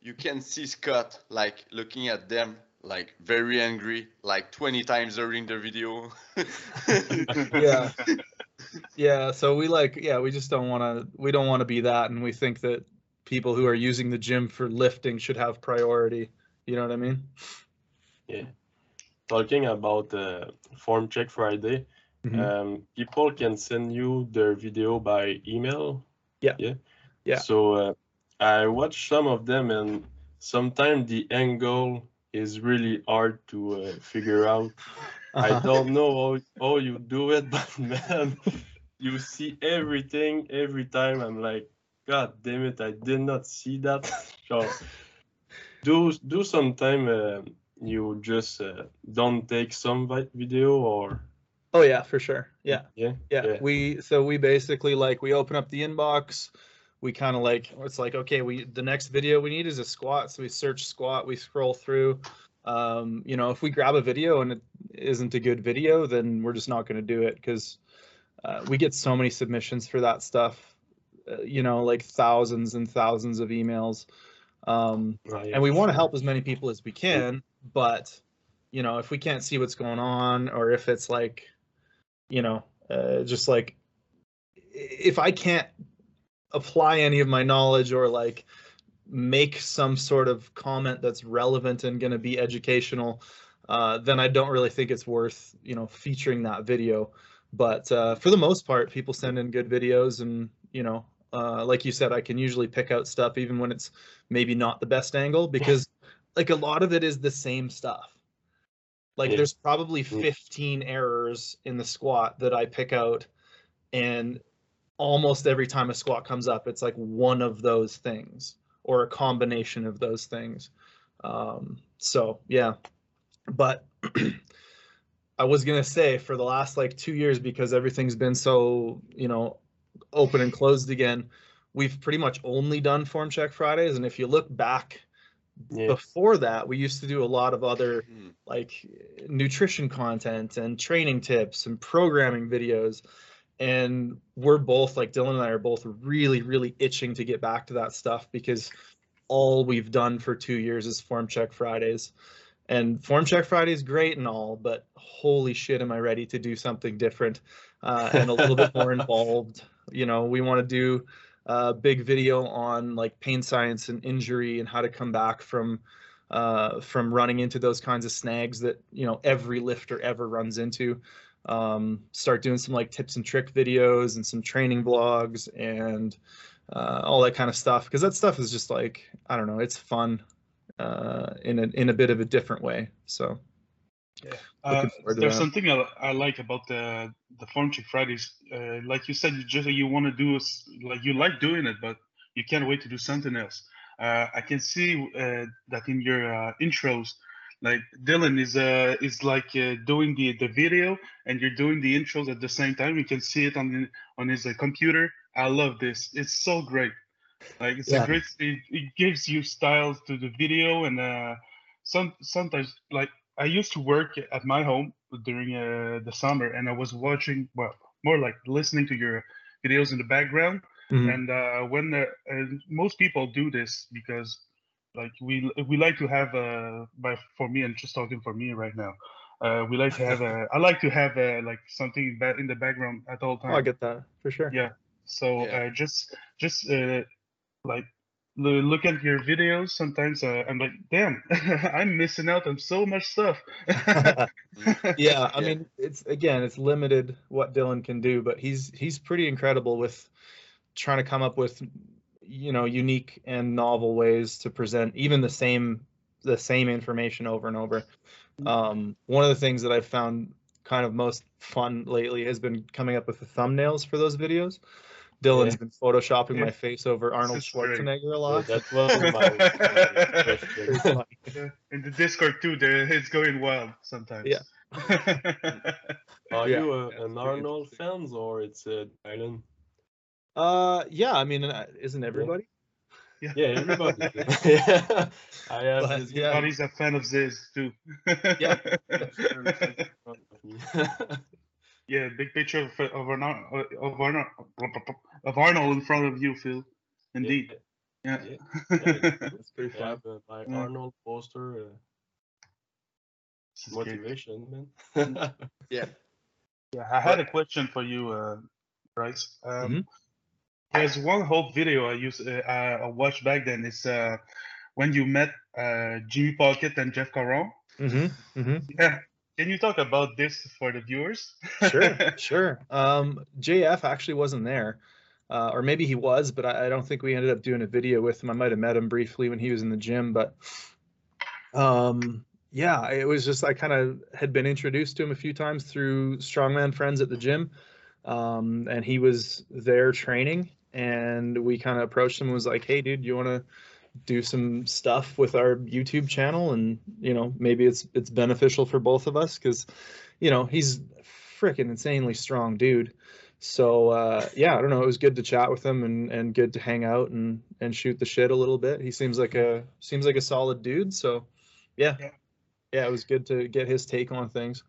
S1: you can see Scot like looking at them like very angry, like 20 times during the video. *laughs*
S2: Yeah. yeah so we like yeah we just don't want to we don't want to be that and we think that people who are using the gym for lifting should have priority you know what i mean Yeah.
S4: Talking about uh, Form Check Friday,
S2: Mhm.
S4: um, people can send you their video by email.
S2: Yeah.
S4: Yeah.
S2: Yeah.
S4: So uh, I watched some of them, and sometimes the angle is really hard to uh, figure out. *laughs* I don't know how, how you do it, *laughs* but man, you see everything every time. I'm like, God damn it, I did not see that. *laughs* so do do sometime uh, you just uh, don't take some video or?
S2: Oh yeah for sure. Yeah.
S4: Yeah?
S2: Yeah.
S4: Yeah.
S2: we so we basically like we open up the inbox. We kind of like it's like okay we the next video we need is a squat. So we search squat. We scroll through. Um, you know if we grab a video and it isn't a good video then we're just not going to do it because uh, we get so many submissions for that stuff uh, you know like thousands and thousands of emails um,
S4: Oh, yeah,
S2: and we want to
S4: sure.
S2: help as many people as we can but you know if we can't see what's going on or if it's like you know uh, just like if i can't apply any of my knowledge or like make some sort of comment that's relevant and going to be educational uh, then i don't really think it's worth you know featuring that video but uh, for the most part people send in good videos and you know uh, like you said i can usually pick out stuff even when it's maybe not the best angle because like a lot of it is the same stuff like
S4: Yeah.
S2: there's probably
S4: Mm.
S2: 15 errors in the squat that i pick out and almost every time a squat comes up it's like one of those things or a combination of those things um, so yeah but *clears throat* i was going to say for the last like two years because everything's been so you know open and closed again we've pretty much only done form check fridays and if you look back
S4: Yeah.
S2: before that we used to do a lot of other
S1: Hmm.
S2: like nutrition content and training tips and programming videos and we're both like dylan and i are both really really itching to get back to that stuff because all we've done for two years is form check fridays and form check friday is great and all but holy shit am i ready to do something different uh, and a little bit more *laughs* involved you know we want to do a big video on like pain science and injury and how to come back from uh, from running into those kinds of snags that you know every lifter ever runs into. Um, start doing some like tips and trick videos and some training vlogs and uh, all that kind of stuff because that stuff is just like I don't know, it's fun uh, in a in a bit of a different way. So
S3: Uh,
S2: forward to
S3: there's
S2: that.
S3: something I, I like about the the Form Check Fridays. Uh, like you said, you just you want to do like you like doing it, but you can't wait to do something else. Uh, I can see uh, that in your uh, intros. Like Dylan is uh is like uh, doing the the video and you're doing the intros at the same time. You can see it on the, on his uh, computer. I love this. It's so great. Like it's
S2: Yeah.
S3: a great. It, it gives you styles to the video and uh, some sometimes like I used to work at my home during uh, the summer, and I was watching, well, more like listening to your videos in the background.
S2: Mhm.
S3: And uh, when the, and most people do this because, like, we we like to have uh, by for me, and just talking for me right now, uh, we like to have a. *laughs* I like to have a, like something ba- in the background at all
S2: oh,
S3: times.
S2: I get that for sure.
S3: Yeah. So
S1: Yeah.
S3: uh, just just uh, like lo- look at your videos. Sometimes uh, I'm like, damn, *laughs* I'm missing out on so much stuff. *laughs*
S2: yeah, *laughs* I mean, it's again, it's limited what Dylan can do, but he's he's pretty incredible with trying to come up with you know unique and novel ways to present even the same the same information over and over. Um, one of the things that I've found kind of most fun lately has been coming up with the thumbnails for those videos. Dylan's
S4: Yeah.
S2: been photoshopping
S3: Yeah.
S2: my face over Arnold
S3: is great.
S2: Schwarzenegger a
S4: Yeah,
S2: lot.
S4: that my
S2: Very
S4: question.
S2: funny.
S3: Yeah, in the Discord too, the, it's going wild sometimes.
S2: Yeah. *laughs*
S4: Are
S2: Yeah.
S4: you a, an Arnold fans or it's uh, Dylan?
S2: Uh, yeah, I mean, uh, isn't everybody?
S4: Yeah, everybody. yeah, *laughs* *laughs* I have
S2: But,
S4: this
S2: yeah.
S3: Body's a fan of Ziz too.
S2: Yeah.
S4: Picture in front of me.
S3: yeah, big picture of of Arnold of Arnold of Arnold in front of you, Phil. Indeed. Yeah.
S4: Yeah. Yeah. *laughs*
S2: That's pretty fun.
S4: have uh, my
S3: Yeah.
S4: Arnold poster. Uh,
S3: This is
S4: motivation, man. *laughs*
S1: Yeah.
S3: Yeah, I had a question for you, uh, Bryce. Um,
S2: Mhm.
S3: There's one whole video I used uh, I I watched back then. It's uh, when you met uh, Jimmy Paquet and JF Caron.
S2: Mm-hmm. Mm-hmm.
S3: Yeah. Can you talk about this for the viewers?
S2: Sure, *laughs* sure. Um, JF actually wasn't there, uh, or maybe he was, but I, I don't think we ended up doing a video with him. I might have met him briefly when he was in the gym, but um, yeah, it was just I kind of had been introduced to him a few times through strongman friends at the gym, um, and he was there training, and we kind of approached him and was like, "Hey, dude, you want to?" Do some stuff with our YouTube channel and you know maybe it's it's beneficial for both of us because you know he's freaking insanely strong dude So uh, yeah, I don't know. It was good to chat with him and and good to hang out and and shoot the shit a little bit. He seems like a seems like a solid dude. So yeah,
S3: Yeah.
S2: yeah, it was good to get his take on things.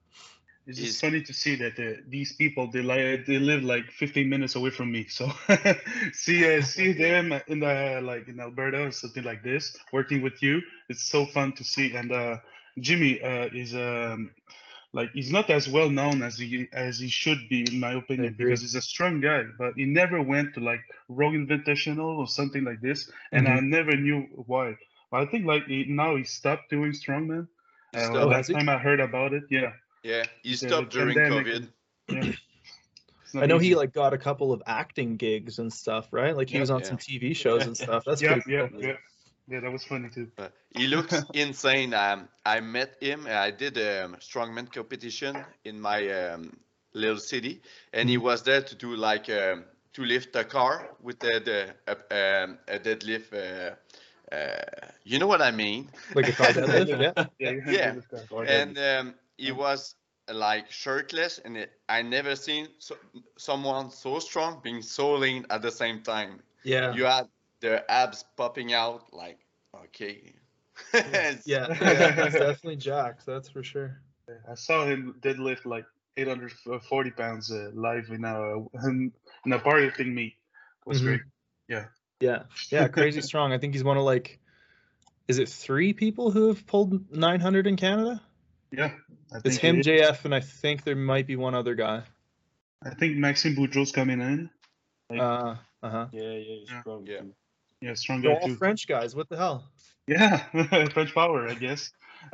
S3: It's just funny to see that uh, these people they like they live like 15 minutes away from me. So *laughs* see uh, *laughs* see them in the like in Alberta or something like this, working with you. It's so fun to see. And uh, Jimmy uh, is um, like he's not as well known as he as he should be in my opinion because he's a strong guy, but he never went to like Rogue Invitational or something like this, and I never knew why. But I think like he, now he stopped doing strongman. Uh, last time I heard about it, yeah.
S1: Yeah, he stopped during
S3: pandemic
S1: COVID.
S3: Yeah. *clears throat*
S2: I know he like got a couple of acting gigs and stuff, right? Like he
S3: Yeah.
S2: was on
S1: Yeah.
S2: some TV shows and stuff. That's
S3: yeah,
S2: pretty
S3: yeah,
S2: cool.
S3: yeah, yeah. That was funny too.
S1: Uh, he looks *laughs* insane. Um, I met him. I did a um, strongman competition in my um, little city, and he was there to do like um, to lift a car with the, the uh, um, a deadlift. Uh, uh, you know what I mean?
S2: Like a car *laughs* deadlift, yeah.
S3: Yeah,
S1: Yeah.
S3: handled this guy.
S1: and um, he was uh, like shirtless, and it, I never seen so, someone so strong being so lean at the same time.
S2: Yeah.
S1: You had the abs popping out, like okay. It's- *laughs*
S2: Yeah, yeah, definitely Jax, that's for sure.
S3: I saw him deadlift like 840 pounds uh, live in a in a powerlifting meet. It was
S2: Mhm.
S3: great.
S2: Yeah. Yeah, yeah, crazy *laughs* strong. I think he's one of like, is it three people who have pulled 900 in Canada?
S3: Yeah, I
S2: It's him,
S3: it-
S2: JF, and I think there might be one other guy.
S3: I think Maxime Boudreault's coming in. Like-
S2: Uh, uh huh.
S4: Yeah, yeah, he's
S3: Yeah.
S4: strong.
S1: Yeah.
S4: too.
S3: Yeah, strong
S2: They're
S3: guy
S2: all
S3: too.
S2: French guys. What the hell?
S3: Yeah, *laughs* French power, I guess. *laughs*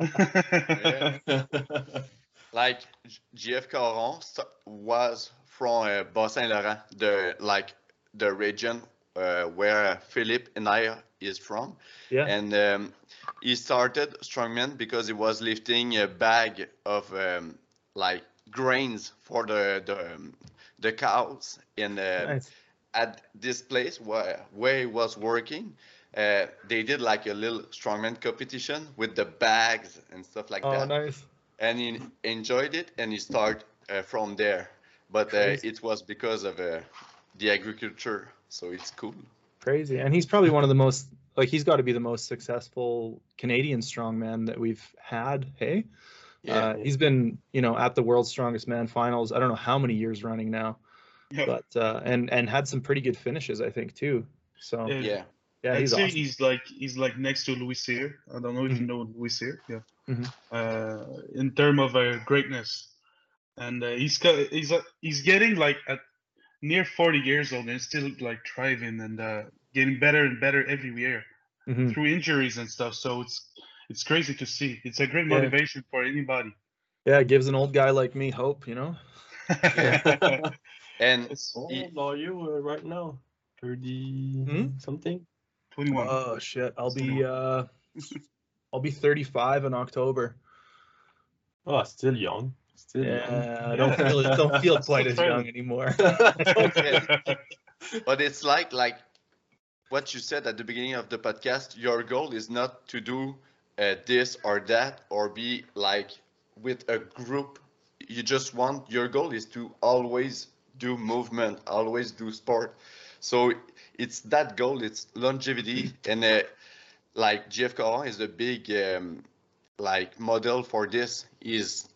S1: like G- JF Caron was from uh, Bas-Saint Laurent, the like the region uh, where Philippe and I is from,
S2: Yeah.
S1: and um, he started strongman because he was lifting a bag of um, like grains for the the, um, the cows in uh,
S2: Nice.
S1: at this place where where he was working. Uh, they did like a little strongman competition with the bags and stuff like
S2: Oh,
S1: that Oh,
S2: nice.
S1: and he enjoyed it and he started uh, from there but uh, it was because of uh, the agriculture so it's cool
S2: Crazy. And he's probably one of the most, like, he's got to be the most successful Canadian strongman that we've had. Hey?
S1: yeah
S2: Uh, he's been, you know, at the World's Strongest Man finals. I don't know how many years running now,
S3: Yeah.
S2: but uh, and and had some pretty good finishes, I think, too. So
S3: Yeah.
S1: yeah
S2: yeah, he's awesome.
S3: he's like he's like next to Louis Cyr. I don't know if
S2: Mhm.
S3: you know Louis Cyr. Yeah.
S2: Mhm.
S3: Uh, in terms of uh, greatness, and uh, he's got he's uh, he's getting like at near 40 years old and still like thriving and uh, getting better and better every year
S2: Mhm.
S3: through injuries and stuff. So it's it's crazy to see. It's a great
S2: Yeah.
S3: motivation for anybody.
S2: Yeah, it gives an old guy like me hope, you know. *laughs* *laughs*
S1: and
S3: It's
S4: How
S1: He-
S4: old are you uh, right now? 30
S2: Hmm?
S4: something?
S3: 21.
S2: Oh shit, I'll be uh, I'll be 35 in October.
S4: Oh, still young. Still
S2: Yeah, I don't feel don't feel *laughs* quite as young anymore.
S1: but it's like like what you said at the beginning of the podcast your goal is not to do uh, this or that or be like with a group. You just want your goal is to always do movement always do sport. So it's that goal it's longevity. And uh, like JF Caron is a big um, like model for this. Is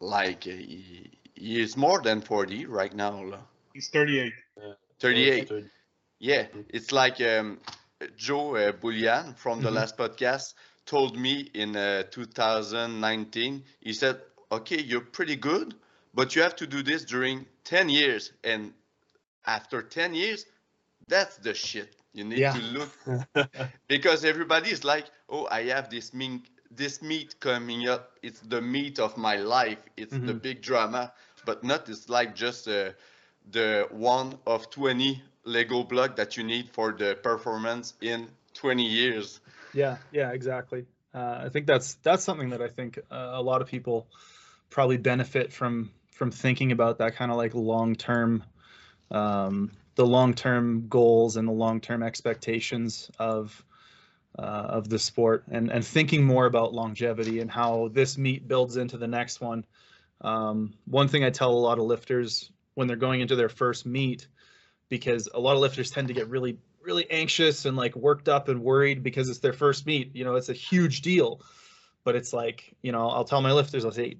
S1: like uh, he, he is more than 40 right now.
S3: He's 38.
S1: 38
S4: 30.
S1: Yeah, it's like um, Joe uh, from the
S2: Mhm.
S1: last podcast told me in uh, 2019. He said, "Okay, you're pretty good, but you have to do this during 10 years, and after 10 years, that's the shit. You need
S2: Yeah.
S1: to look *laughs* because everybody is like, oh, I have this mean, this meet coming up. It's the meat of my life. It's the
S2: Mhm.
S1: big drama, but not. It's like just uh, the one of 20 Lego block that you need for the performance in 20 years.
S2: Yeah, yeah, exactly. Uh, I think that's that's something that I think uh, a lot of people probably benefit from from thinking about that kind of like long term, um, the long term goals and the long term expectations of uh, of the sport, and and thinking more about longevity and how this meet builds into the next one. Um, one thing I tell a lot of lifters when they're going into their first meet because a lot of lifters tend to get really really anxious and like worked up and worried because it's their first meet. You know, it's a huge deal. But it's like, you know, I'll tell my lifters, I'll say,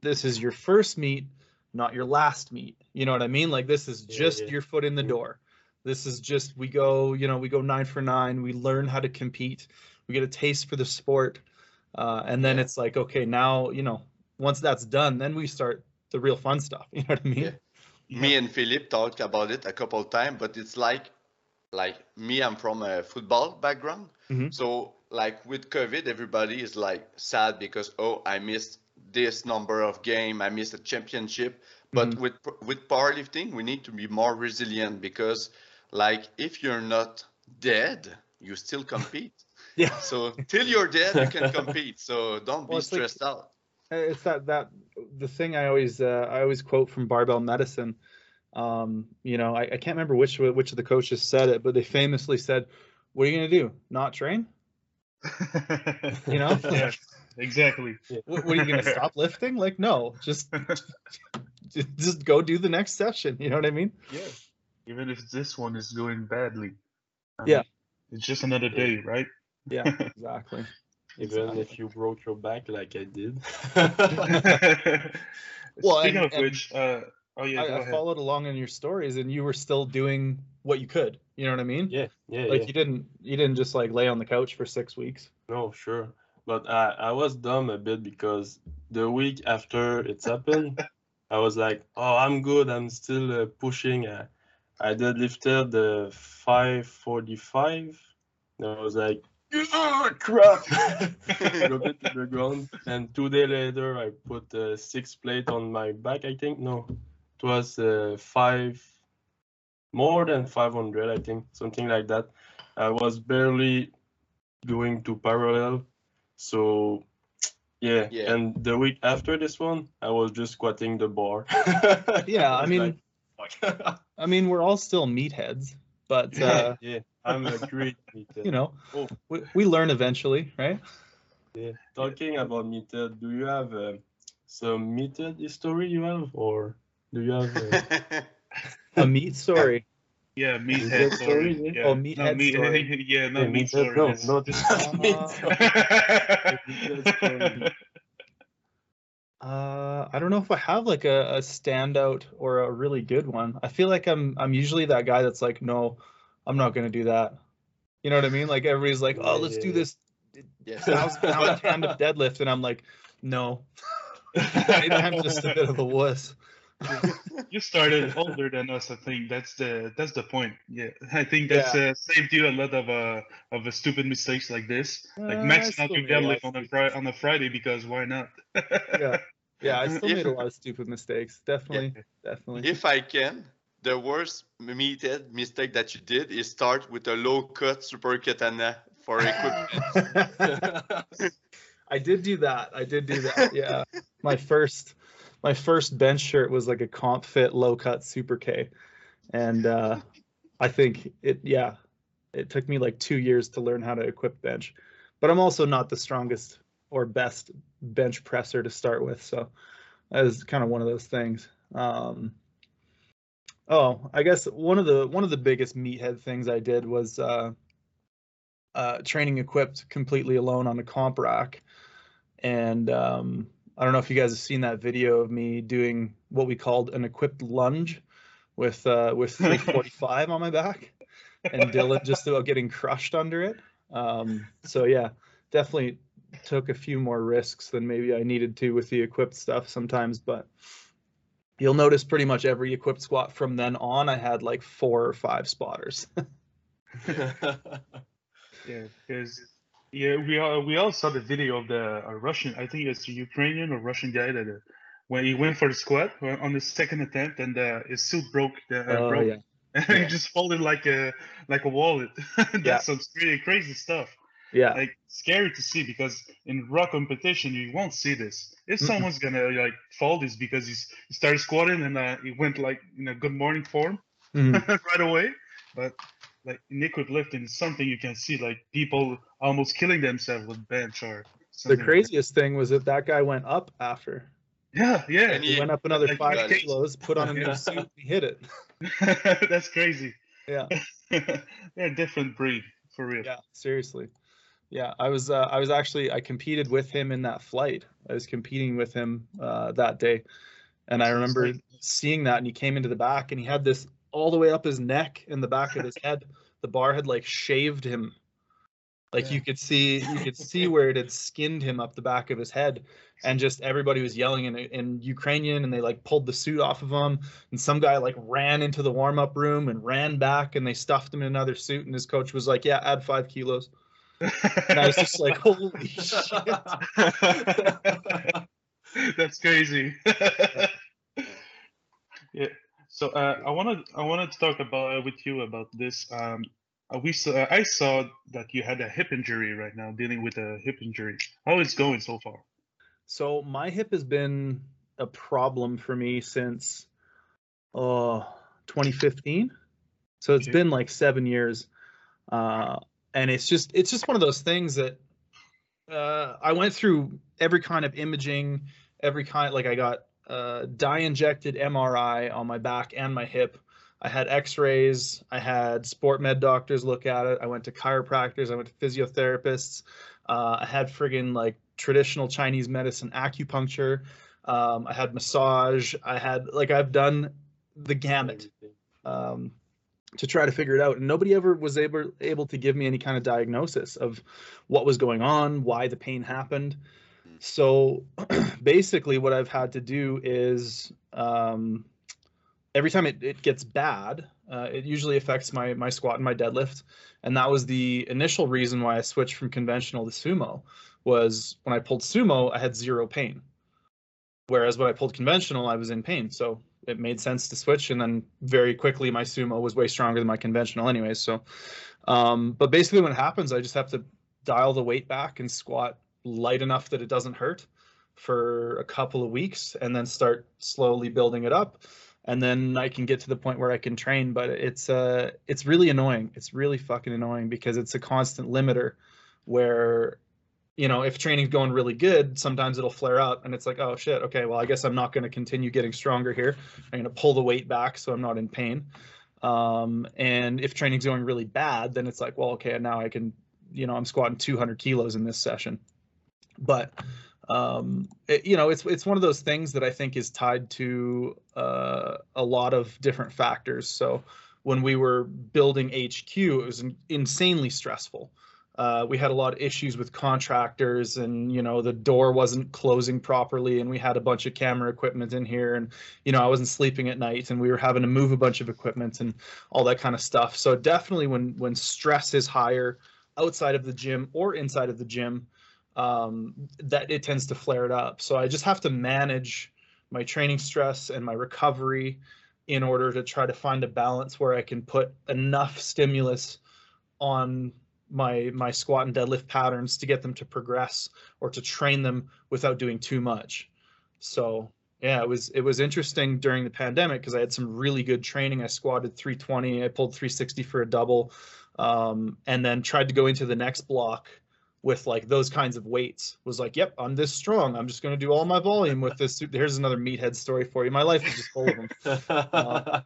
S2: this is your first meet, not your last meet. You know what I mean? Like this is just
S4: yeah.
S2: your foot in the
S4: Mhm.
S2: door. This is just we go, you know, we go nine for nine. We learn how to compete. We get a taste for the sport, uh, and then
S1: Yeah.
S2: it's like, okay, now you know, once that's done, then we start the real fun stuff. *laughs* You know what I mean?
S1: Yeah. me and Philip talked about it a couple times, but it's like, like me, I'm from a football background.
S2: Mhm.
S1: So like with COVID, everybody is like sad because, oh, I missed this number of game. I missed a championship. But
S2: Mhm.
S1: with, with powerlifting, we need to be more resilient because like, if you're not dead, you still compete. *laughs*
S2: Yeah.
S1: So till you're dead, you can *laughs* compete. So don't be
S2: Well, like-
S1: stressed out.
S2: It's that that the thing I always uh, I always quote from barbell medicine. Um, you know, I, I can't remember which which of the coaches said it, but they famously said, "What are you gonna do? Not train? *laughs* You know?
S3: yeah, exactly.
S2: What, what are you gonna stop lifting? Like, no, just just just go do the next session. You know what I mean?
S3: Yeah. Even if this one is going badly. I
S2: Yeah.
S3: mean, it's just another day, right?
S2: Yeah, *laughs* exactly.
S4: Even if you broke your back like I did. *laughs* *laughs*
S2: Well,
S3: Speaking
S2: and-
S3: of
S2: and
S3: which, uh, oh yeah,
S2: I,
S3: go
S2: I
S3: ahead.
S2: followed along in your stories, and you were still doing what you could. You know what I mean?
S4: yeah, yeah,
S2: Like
S4: yeah.
S2: you didn't you didn't just like lay on the couch for six weeks.
S4: No, sure. But I, I was dumb a bit because the week after it's *laughs* happened, I was like, oh, I'm good. I'm still uh, pushing. Uh, I deadlifted the 545. And I was like, oh, crap. *laughs* Drop it to the ground. And two days later, I put uh, six plate on my back, I think. No, it was uh, five, more than 500, I think, something like that. I was barely going to parallel. So yeah.
S1: Yeah.
S4: And the week after this one, I was just squatting the bar.
S2: Yeah, *laughs* I
S4: was
S2: mean,
S4: like.
S2: I mean, we're all still meatheads, but uh, *laughs*
S4: yeah, I'm a great meter.
S2: you know,
S4: Oh.
S2: we, we learn eventually, right?
S4: Yeah. Talking about meter, do you have uh, some meter history you have, or do you have? Uh, *laughs*
S2: A meat story.
S3: Yeah,
S4: Is
S3: meathead
S4: that
S3: story.
S4: story?
S3: Yeah.
S2: Oh,
S3: No,
S2: meathead
S3: meat-
S2: story. *laughs*
S3: yeah, no
S4: yeah,
S3: meat
S4: meter?
S3: story.
S4: No,
S3: yes.
S4: not *laughs*
S2: Uh,
S4: meter. meter story.
S2: Uh, I don't know if I have like a, a standout or a really good one. I feel like I'm I'm usually that guy that's like, no, I'm not gonna do that. You know what I mean? Like everybody's like, oh, let's
S4: yeah,
S2: do
S4: yeah.
S2: this
S1: yes.
S2: thousand pound stand-up deadlift, and I'm like, no, *laughs* I'm just a bit of a wuss. *laughs*
S3: you started older than us. I think that's the that's the point. Yeah, I think that's uh, saved you a lot of uh of uh, stupid mistakes like this, like
S2: Uh, I
S3: maxing out your
S2: made a lot
S3: deadlift on a fri- on a Friday because why not?
S2: Yeah, yeah, I *laughs* still
S1: If-
S2: made a lot of stupid mistakes. Definitely, definitely.
S1: If I can, the worst meathead mistake that you did is start with a low cut super katana for equipment. *laughs*
S2: I did do that. I did do that. Yeah. my first my first bench shirt was like a comp fit low cut super K. And uh I think it yeah, it took me like 2 years to learn how to equip bench. But I'm also not the strongest or best bench presser to start with, so that is kind of one of those things. Um Oh, I guess one of the one of the biggest meathead things I did was uh uh, training equipped completely alone on a comp rack. And um, I don't know if you guys have seen that video of me doing what we called an equipped lunge with uh, with *laughs* 345 on my back, and Dylan just about getting crushed under it. Um, so yeah, definitely took a few more risks than maybe I needed to with the equipped stuff sometimes, but you'll notice pretty much every equipped squat from then on, I had like four or five spotters. *laughs* *laughs*
S3: Yeah, because yeah, we all we all saw the video of the uh, Russian. I think it's a Ukrainian or Russian guy that uh, when he went for the squat uh, on his second attempt and uh, his suit broke. The, uh,
S2: Oh,
S3: broke.
S2: yeah.
S3: And *laughs* he just folded like a like a wallet. That's
S2: Yeah.
S3: some really crazy stuff.
S2: Yeah.
S3: Like scary to see because in raw competition you won't see this. If someone's gonna like fold this because he's he started squatting and uh, he went like in a good morning form
S2: Mhm. *laughs*
S3: right away. But like liquid lifting is something you can see like people almost killing themselves with bench or
S2: The
S3: something like
S2: craziest thing was that that guy went up after.
S3: Yeah, yeah.
S1: And
S2: He
S1: he-
S2: went up another
S3: like,
S2: five kilos, put on a new suit, he hit it. *laughs*
S3: That's crazy.
S2: Yeah. *laughs*
S3: They're a different breed for real.
S2: Yeah, seriously. Yeah, I was uh, I was actually I competed with him in that flight. I was competing with him uh, that day, and I remember seeing that. And he came into the back, and he had this all the way up his neck and the back of his head. The bar had like shaved him, like
S3: Yeah.
S2: you could see you could see where it had skinned him up the back of his head, and just everybody was yelling in in Ukrainian, and they like pulled the suit off of him, and some guy like ran into the warm up room and ran back, and they stuffed him in another suit, and his coach was like, "Yeah, add five kilos." And I was just like, holy shit. *laughs*
S3: That's crazy. *laughs* yeah. So uh, I wanted I wanted to talk about uh, with you about this. Um, uh, we saw, I saw that you had a hip injury right now, dealing with a hip injury. How is it going so far?
S2: So my hip has been a problem for me since uh 2015. So it's
S3: Okay.
S2: been like seven years. Uh and it's just it's just one of those things that uh I went through every kind of imaging, every kind like I got uh dye injected MRI on my back and my hip. I had x-rays, I had sport med doctors look at it, I went to chiropractors, I went to physiotherapists, uh, I had friggin' like traditional Chinese medicine acupuncture. Um, I had massage. I had like I've done the gamut um, to try to figure it out, and nobody ever was able able to give me any kind of diagnosis of what was going on, why the pain happened. So *clears throat* basically, what I've had to do is um, every time it, it gets bad, uh, it usually affects my my squat and my deadlift, and that was the initial reason why I switched from conventional to sumo. Was when I pulled sumo, I had zero pain, whereas when I pulled conventional, I was in pain. So it made sense to switch, and then very quickly my sumo was way stronger than my conventional, anyways. So, um, but basically, when it happens, I just have to dial the weight back and squat light enough that it doesn't hurt for a couple of weeks, and then start slowly building it up and then I can get to the point where I can train. But it's uh it's really annoying. It's really fucking annoying because it's a constant limiter where you know if training's going really good, sometimes it'll flare up and it's like, oh shit, okay, well I guess I'm not going to continue getting stronger here. I'm going to pull the weight back so I'm not in pain. Um, and if training's going really bad, then it's like, well, okay, now I can, you know, I'm squatting 200 kilos in this session. But um it, you know it's it's one of those things that i think is tied to uh, a lot of different factors so when we were building hq it was insanely stressful uh, we had a lot of issues with contractors and you know the door wasn't closing properly and we had a bunch of camera equipment in here and you know i wasn't sleeping at night and we were having to move a bunch of equipment and all that kind of stuff so definitely when when stress is higher outside of the gym or inside of the gym um, that it tends to flare it up. So I just have to manage my training stress and my recovery in order to try to find a balance where I can put enough stimulus on my my squat and deadlift patterns to get them to progress or to train them without doing too much. So yeah, it was it was interesting during the pandemic because I had some really good training. I squatted 320, I pulled 360 for a double, um, and then tried to go into the next block with like those kinds of weights. Was like yep i'm this strong. I'm just going to do all my volume with this here's another meathead story for you. My life is just full of them *laughs*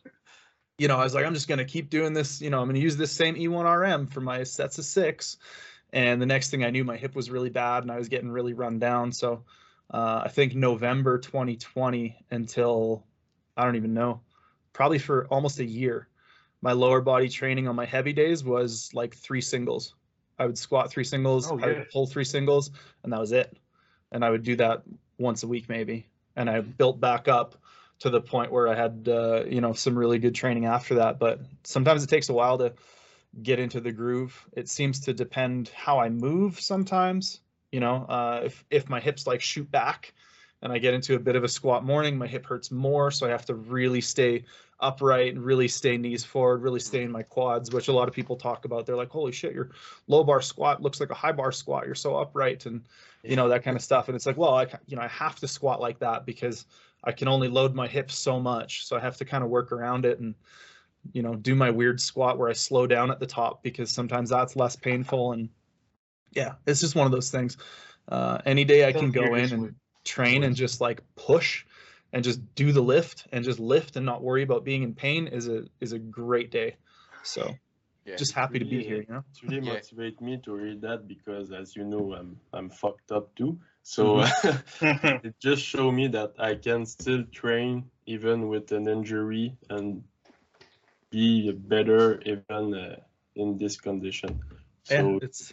S2: you know i was like i'm just going to keep doing this you know i'm going to use this same e1rm for my sets of six and the next thing i knew my hip was really bad and i was getting really run down so uh, i think november 2020 until i don't even know probably for almost a year my lower body training on my heavy days was like three singles I would squat three singles,
S3: Oh,
S2: I would pull three singles, and that was it. And I would do that once a week maybe. And I built back up to the point where I had uh, you know some really good training after that. But sometimes it takes a while to get into the groove. It seems to depend how I move sometimes. You know, uh, if if my hips like shoot back and I get into a bit of a squat morning, my hip hurts more, so I have to really stay upright and really stay knees forward, really stay in my quads, which a lot of people talk about. They're like, "Holy shit, your low bar squat looks like a high bar squat. You're so upright," and you know that kind of stuff. And it's like, well, I you know I have to squat like that because I can only load my hips so much, so I have to kind of work around it and you know do my weird squat where I slow down at the top because sometimes that's less painful and yeah, it's just one of those things. Uh, any day I can go in and train and just like push and just do the lift and just lift and not worry about being in pain is a is a great day. So
S1: Yeah.
S2: just happy to be here, you know.
S4: It's really
S1: Yeah.
S4: motivate me to read that because, as you know, I'm I'm fucked up too. So
S2: Mm-hmm. *laughs* *laughs*
S4: it just showed me that I can still train even with an injury and be better even uh, in this condition.
S2: Yeah,
S4: So
S2: it's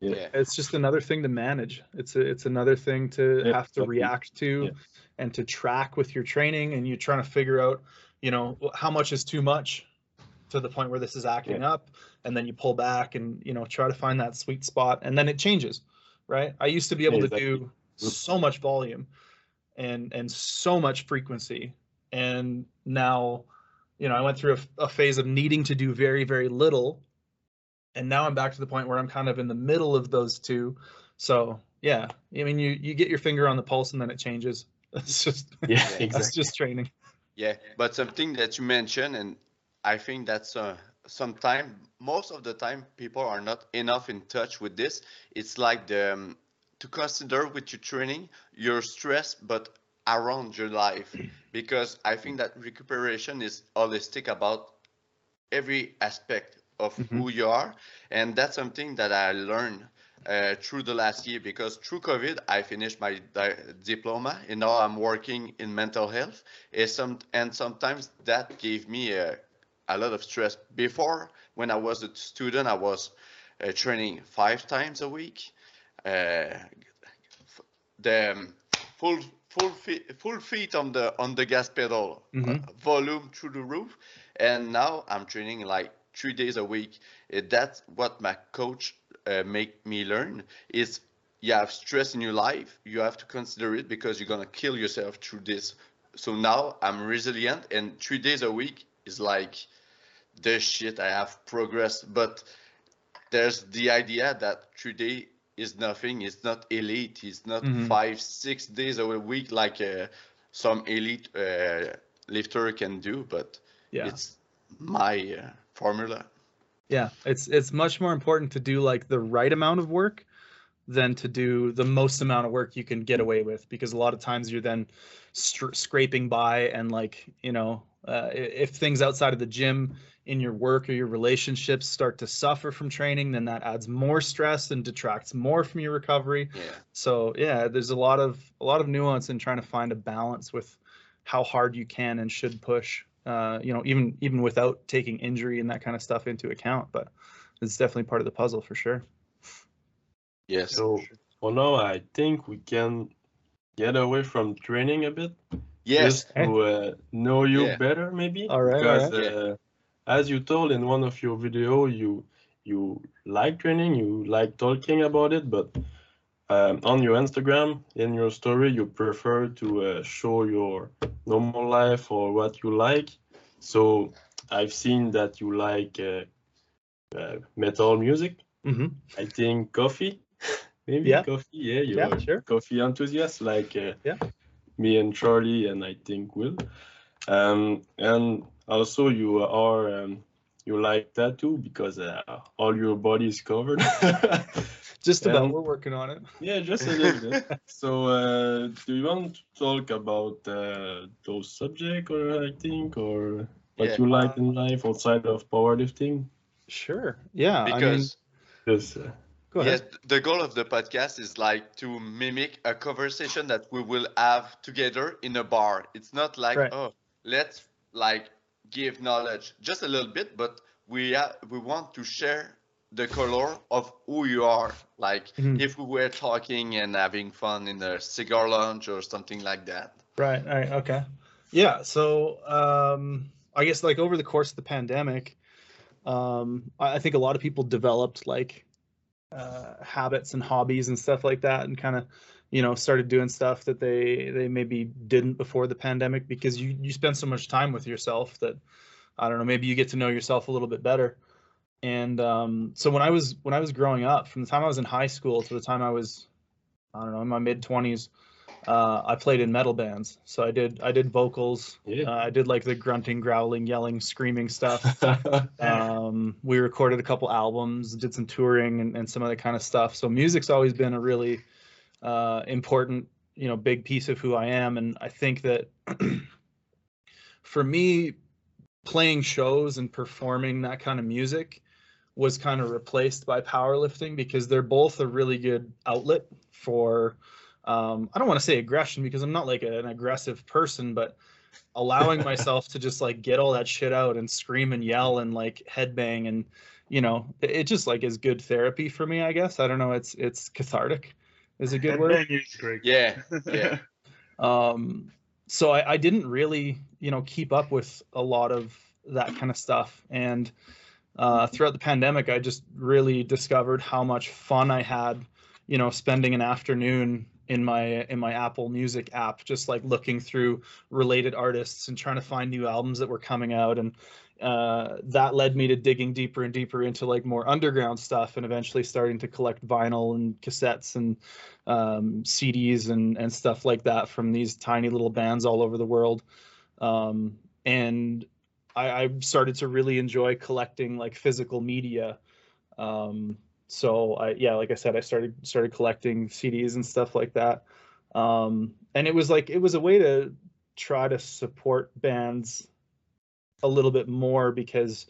S4: yeah.
S1: Yeah.
S2: it's just another thing to manage. It's a, it's another thing to
S4: Yeah,
S2: have to
S4: exactly.
S2: react to
S4: Yeah.
S2: and to track with your training and you're trying to figure out, you know, how much is too much to the point where this is acting up and then you pull back and, you know, try to find that sweet spot and then it changes, right? I used to be able
S4: Yeah,
S2: to do so much volume and and so much frequency and now you know, I went through a, a phase of needing to do very very little and now I'm back to the point where I'm kind of in the middle of those two. So yeah, I mean, you you get your finger on the pulse and then it changes. *laughs* It's just *laughs*
S4: Yeah,
S1: Yeah.
S2: that's just training.
S1: Yeah, but something that you mentioned, and I think that's uh, sometime, most of the time, people are not enough in touch with this. It's like the um, to consider with your training your stress, but around your life, *clears throat* because I think that recuperation is holistic about every aspect of
S2: Mhm.
S1: who you are, and that's something that I learned uh, through the last year because through COVID I finished my di- diploma and now I'm working in mental health. Some and sometimes that gave me a, a lot of stress. Before, when I was a student, I was uh, training five times a week. Uh, the um, full full feet, full feet on the on the gas pedal, uh,
S2: Mhm.
S1: volume through the roof, and now I'm training like three days a week. Uh, that's what my coach uh, make me learn is you have stress in your life you have to consider it because you're gonna kill yourself through this so now i'm resilient and three days a week is like the shit i have progressed but there's the idea that three day is nothing it's not elite it's not
S2: Mhm.
S1: five six days a week like uh, some elite uh, lifter can do but
S2: Yeah.
S1: it's my uh, formula
S2: Yeah, it's it's much more important to do like the right amount of work than to do the most amount of work you can get away with because a lot of times you're then str- scraping by and like you know uh, if things outside of the gym in your work or your relationships start to suffer from training then that adds more stress and detracts more from your recovery.
S1: Yeah.
S2: So yeah there's a lot of a lot of nuance in trying to find a balance with how hard you can and should push uh, you know even even without taking injury and that kind of stuff into account but it's definitely part of the puzzle for sure.
S1: Yes.
S4: So for now, I think we can get away from training a bit.
S1: Yes
S4: Just to uh, know you
S1: Yeah.
S4: better, maybe.
S2: All right,
S4: Because
S1: right.
S4: uh, as you told in one of your video, you you like training, you like talking about it, but um, on your Instagram, in your story, you prefer to uh, show your normal life or what you like. So I've seen that you like uh, uh, metal music.
S2: mm-hmm.
S4: I think coffee, *laughs* maybe
S2: Yeah.
S4: coffee. Yeah, you're
S2: yeah sure
S4: coffee enthusiast like uh,
S2: Yeah.
S4: Me and Charlie, and I think Will. Um, and also you are um, you like tattoo because uh, all your body is covered. *laughs*
S2: just about
S4: And-
S2: we're working on it
S4: yeah, just a little bit. *laughs* So, uh, do you want to talk about uh, those subjects, or I think, or what
S1: Yeah.
S4: you like in life outside of powerlifting?
S2: sure yeah i mean
S1: because
S4: Just uh,
S2: go ahead
S1: Yes, the goal of the podcast is like to mimic a conversation that we will have together in a bar. It's not like
S2: Right.
S1: oh, let's like give knowledge just a little bit, but we ha- we want to share the color of who you are. Like
S2: Mhm.
S1: if we were talking and having fun in a cigar lounge or something like that.
S2: Right. Right. Okay. Yeah. So um, I guess like over the course of the pandemic, um, I I think a lot of people developed like uh, habits and hobbies and stuff like that, and kind of you know started doing stuff that they they maybe didn't before the pandemic because you you spend so much time with yourself that I don't know maybe you get to know yourself a little bit better. And um, so when I was when I was growing up, from the time I was in high school to the time I was I don't know in my mid twenties, uh, I played in metal bands. So I did I did vocals.
S4: Yeah.
S2: Uh, I did like the grunting, growling, yelling, screaming stuff. *laughs* um, we recorded a couple albums, did some touring and, and some other kind of stuff. So music's always been a really uh, important you know big piece of who I am, and I think that *clears throat* for me, playing shows and performing that kind of music was kind of replaced by powerlifting because they're both a really good outlet for um, I don't want to say aggression because I'm not like a, an aggressive person, but allowing *laughs* myself to just like get all that shit out and scream and yell and like headbang and you know it, it just like is good therapy for me I guess I don't know it's it's cathartic is a good word
S3: Headbanging is great.
S1: Yeah, yeah. *laughs*
S2: um so I, I didn't really you know keep up with a lot of that kind of stuff and uh, throughout the pandemic i just really discovered how much fun i had you know spending an afternoon in my in my apple music app just like looking through related artists and trying to find new albums that were coming out and uh, that led me to digging deeper and deeper into like more underground stuff and eventually starting to collect vinyl and cassettes and um, CDs and and stuff like that from these tiny little bands all over the world. Um, and I, I started to really enjoy collecting like physical media. Um, so I yeah, like I said, I started started collecting CDs and stuff like that. Um, and it was like it was a way to try to support bands a little bit more because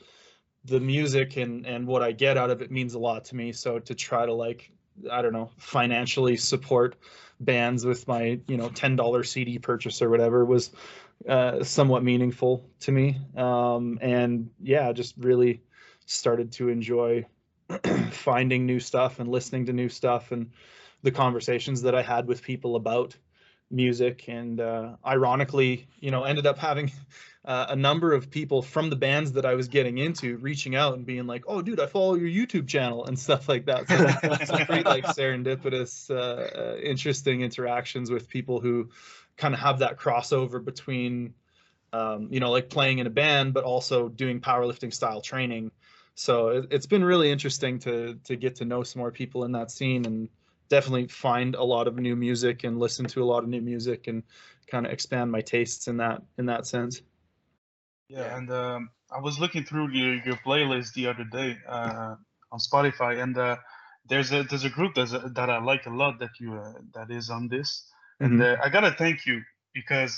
S2: the music and and what I get out of it means a lot to me. So to try to like I don't know financially support bands with my you know ten dollar CD purchase or whatever was uh, somewhat meaningful to me. Um, and yeah, I just really started to enjoy *clears throat* finding new stuff and listening to new stuff and the conversations that I had with people about music. And uh, ironically you know ended up having *laughs* uh, a number of people from the bands that I was getting into reaching out and being like oh dude I follow your YouTube channel and *laughs* stuff like that. So some pretty like *laughs* serendipitous uh, uh, interesting interactions with people who kind of have that crossover between um, you know like playing in a band but also doing powerlifting style training so it, it's been really interesting to to get to know some more people in that scene and definitely find a lot of new music and listen to a lot of new music and kind of expand my tastes in that in that sense.
S3: Yeah, and um, I was looking through your, your playlist the other day uh, on Spotify, and uh, there's a there's a group that's a, that I like a lot that you uh, that is on this, and
S2: Mhm.
S3: uh, I gotta thank you because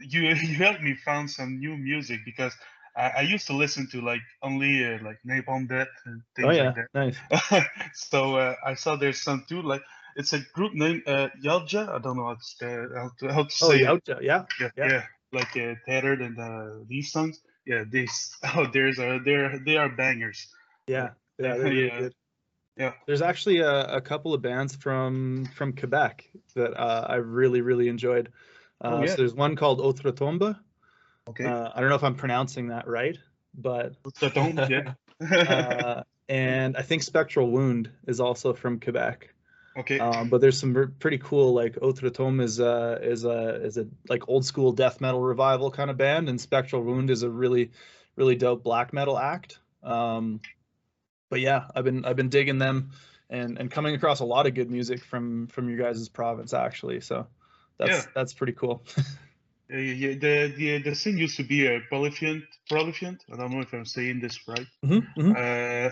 S3: you *laughs* you helped me find some new music because I, I used to listen to like only uh, like Napalm Death and things
S2: Oh yeah,
S3: like
S2: nice.
S3: that. *laughs* so uh, I saw there's some too like it's a group named uh, Yautja. I don't know how to how to, how to
S2: Oh
S3: say it.
S2: yeah, yeah.
S3: Yeah,
S2: Yeah.
S3: yeah, like uh, Tattered and uh, these songs. Yeah, these. *laughs* Oh, there's they're they are bangers.
S2: Yeah, *laughs* yeah, really
S3: Yeah.
S2: good.
S3: Yeah.
S2: There's actually a, a couple of bands from from Quebec that uh, I really really enjoyed. Uh,
S3: Oh, yeah.
S2: So there's one called Outre-Tombe.
S3: Okay.
S2: Uh, I don't know if I'm pronouncing that right, but
S3: So don't *laughs* yeah.
S2: uh, and I think Spectral Wound is also from Quebec.
S3: okay.
S2: Um, but there's some pretty cool like Outre-Tombe is a is a is a like old school death metal revival kind of band, and Spectral Wound is a really really dope black metal act. Um, but yeah, I've been I've been digging them and and coming across a lot of good music from from your guys' province actually. So that's
S3: Yeah.
S2: that's pretty cool. *laughs*
S3: Uh, yeah, the, the the scene used to be a prolific prolific. I don't know if I'm saying this right.
S2: Mhm, mhm.
S3: Uh,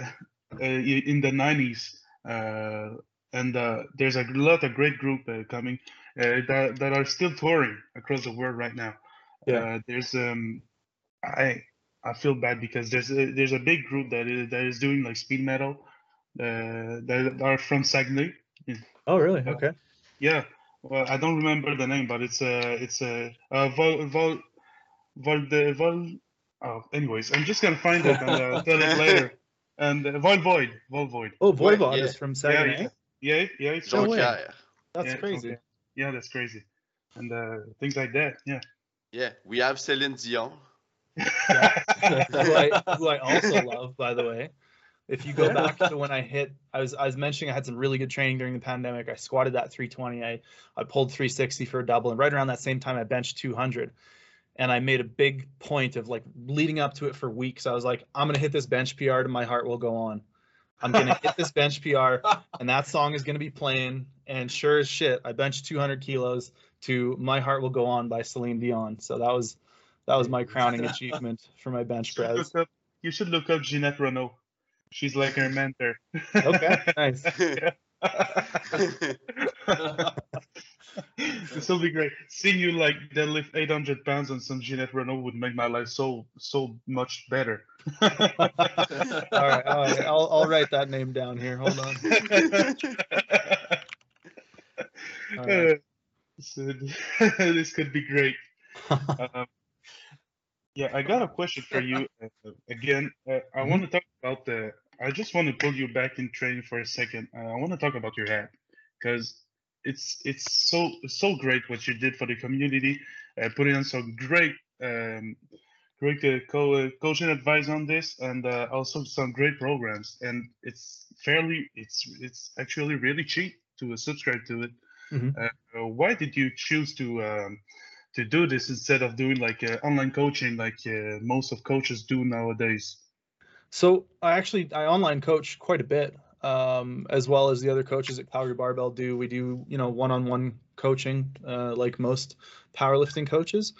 S3: uh, in the 90s, uh, and uh, there's a lot of great group uh, coming uh, that that are still touring across the world right now.
S2: Yeah.
S3: Uh, there's um, I I feel bad because there's a, there's a big group that is that is doing like speed metal, uh, that are from Saguenay.
S2: Oh really? Okay.
S3: Yeah, well, I don't remember the name, but it's a it's a uh, Vol Vol Vol de Vol. Oh, anyways, I'm just gonna find it and uh, *laughs* tell it later. And uh, Vol Void, Vol Void.
S2: Oh,
S1: Ouais,
S2: Voivod
S1: yeah.
S2: is from
S3: Yeah, yeah, yeah, yeah. It's
S2: No
S3: from-
S2: way.
S1: Jonquière.
S2: That's
S3: yeah,
S2: crazy.
S3: okay. Yeah, that's crazy, and uh, things like that. Yeah.
S1: Yeah, we have Celine Dion. *laughs* *laughs*
S2: who, I, who I also love, by the way. If you go *laughs* back to when I hit, I was I was mentioning I had some really good training during the pandemic. I squatted that 320. I I pulled 360 for a double, and right around that same time I benched 200. And I made a big point of like leading up to it for weeks. I was like, I'm gonna hit this bench PR, and my heart will go on. I'm gonna hit this bench PR, *laughs* and that song is gonna be playing. And sure as shit, I benched 200 kilos to "My Heart Will Go On" by Celine Dion. So that was that was my crowning *laughs* achievement for my bench
S3: You should
S2: press.
S3: look up- you should look up Ginette Reno. She's like her mentor.
S2: Okay, *laughs* nice. *laughs*
S3: this will be great. Seeing you like deadlift 800 pounds on some Ginette Reno would make my life so so much better. *laughs*
S2: all right, all right. I'll I'll write that name down here. Hold on. Right.
S3: Uh, so, this could be great. Um, yeah, I got a question for you uh, again. Uh, I
S2: Mhm.
S3: want to talk about the. I just want to pull you back in training for a second. Uh, I want to talk about your hat because it's it's so so great what you did for the community, uh, putting on some great um, great uh, co- uh, coaching advice on this, and uh, also some great programs. And it's fairly it's it's actually really cheap to subscribe to it.
S2: Mhm.
S3: Uh, why did you choose to um, to do this instead of doing like uh, online coaching like uh, most of coaches do nowadays?
S2: So I actually I online coach quite a bit, um, as well as the other coaches at Calgary Barbell do. We do you know one-on-one coaching, uh, like most powerlifting coaches.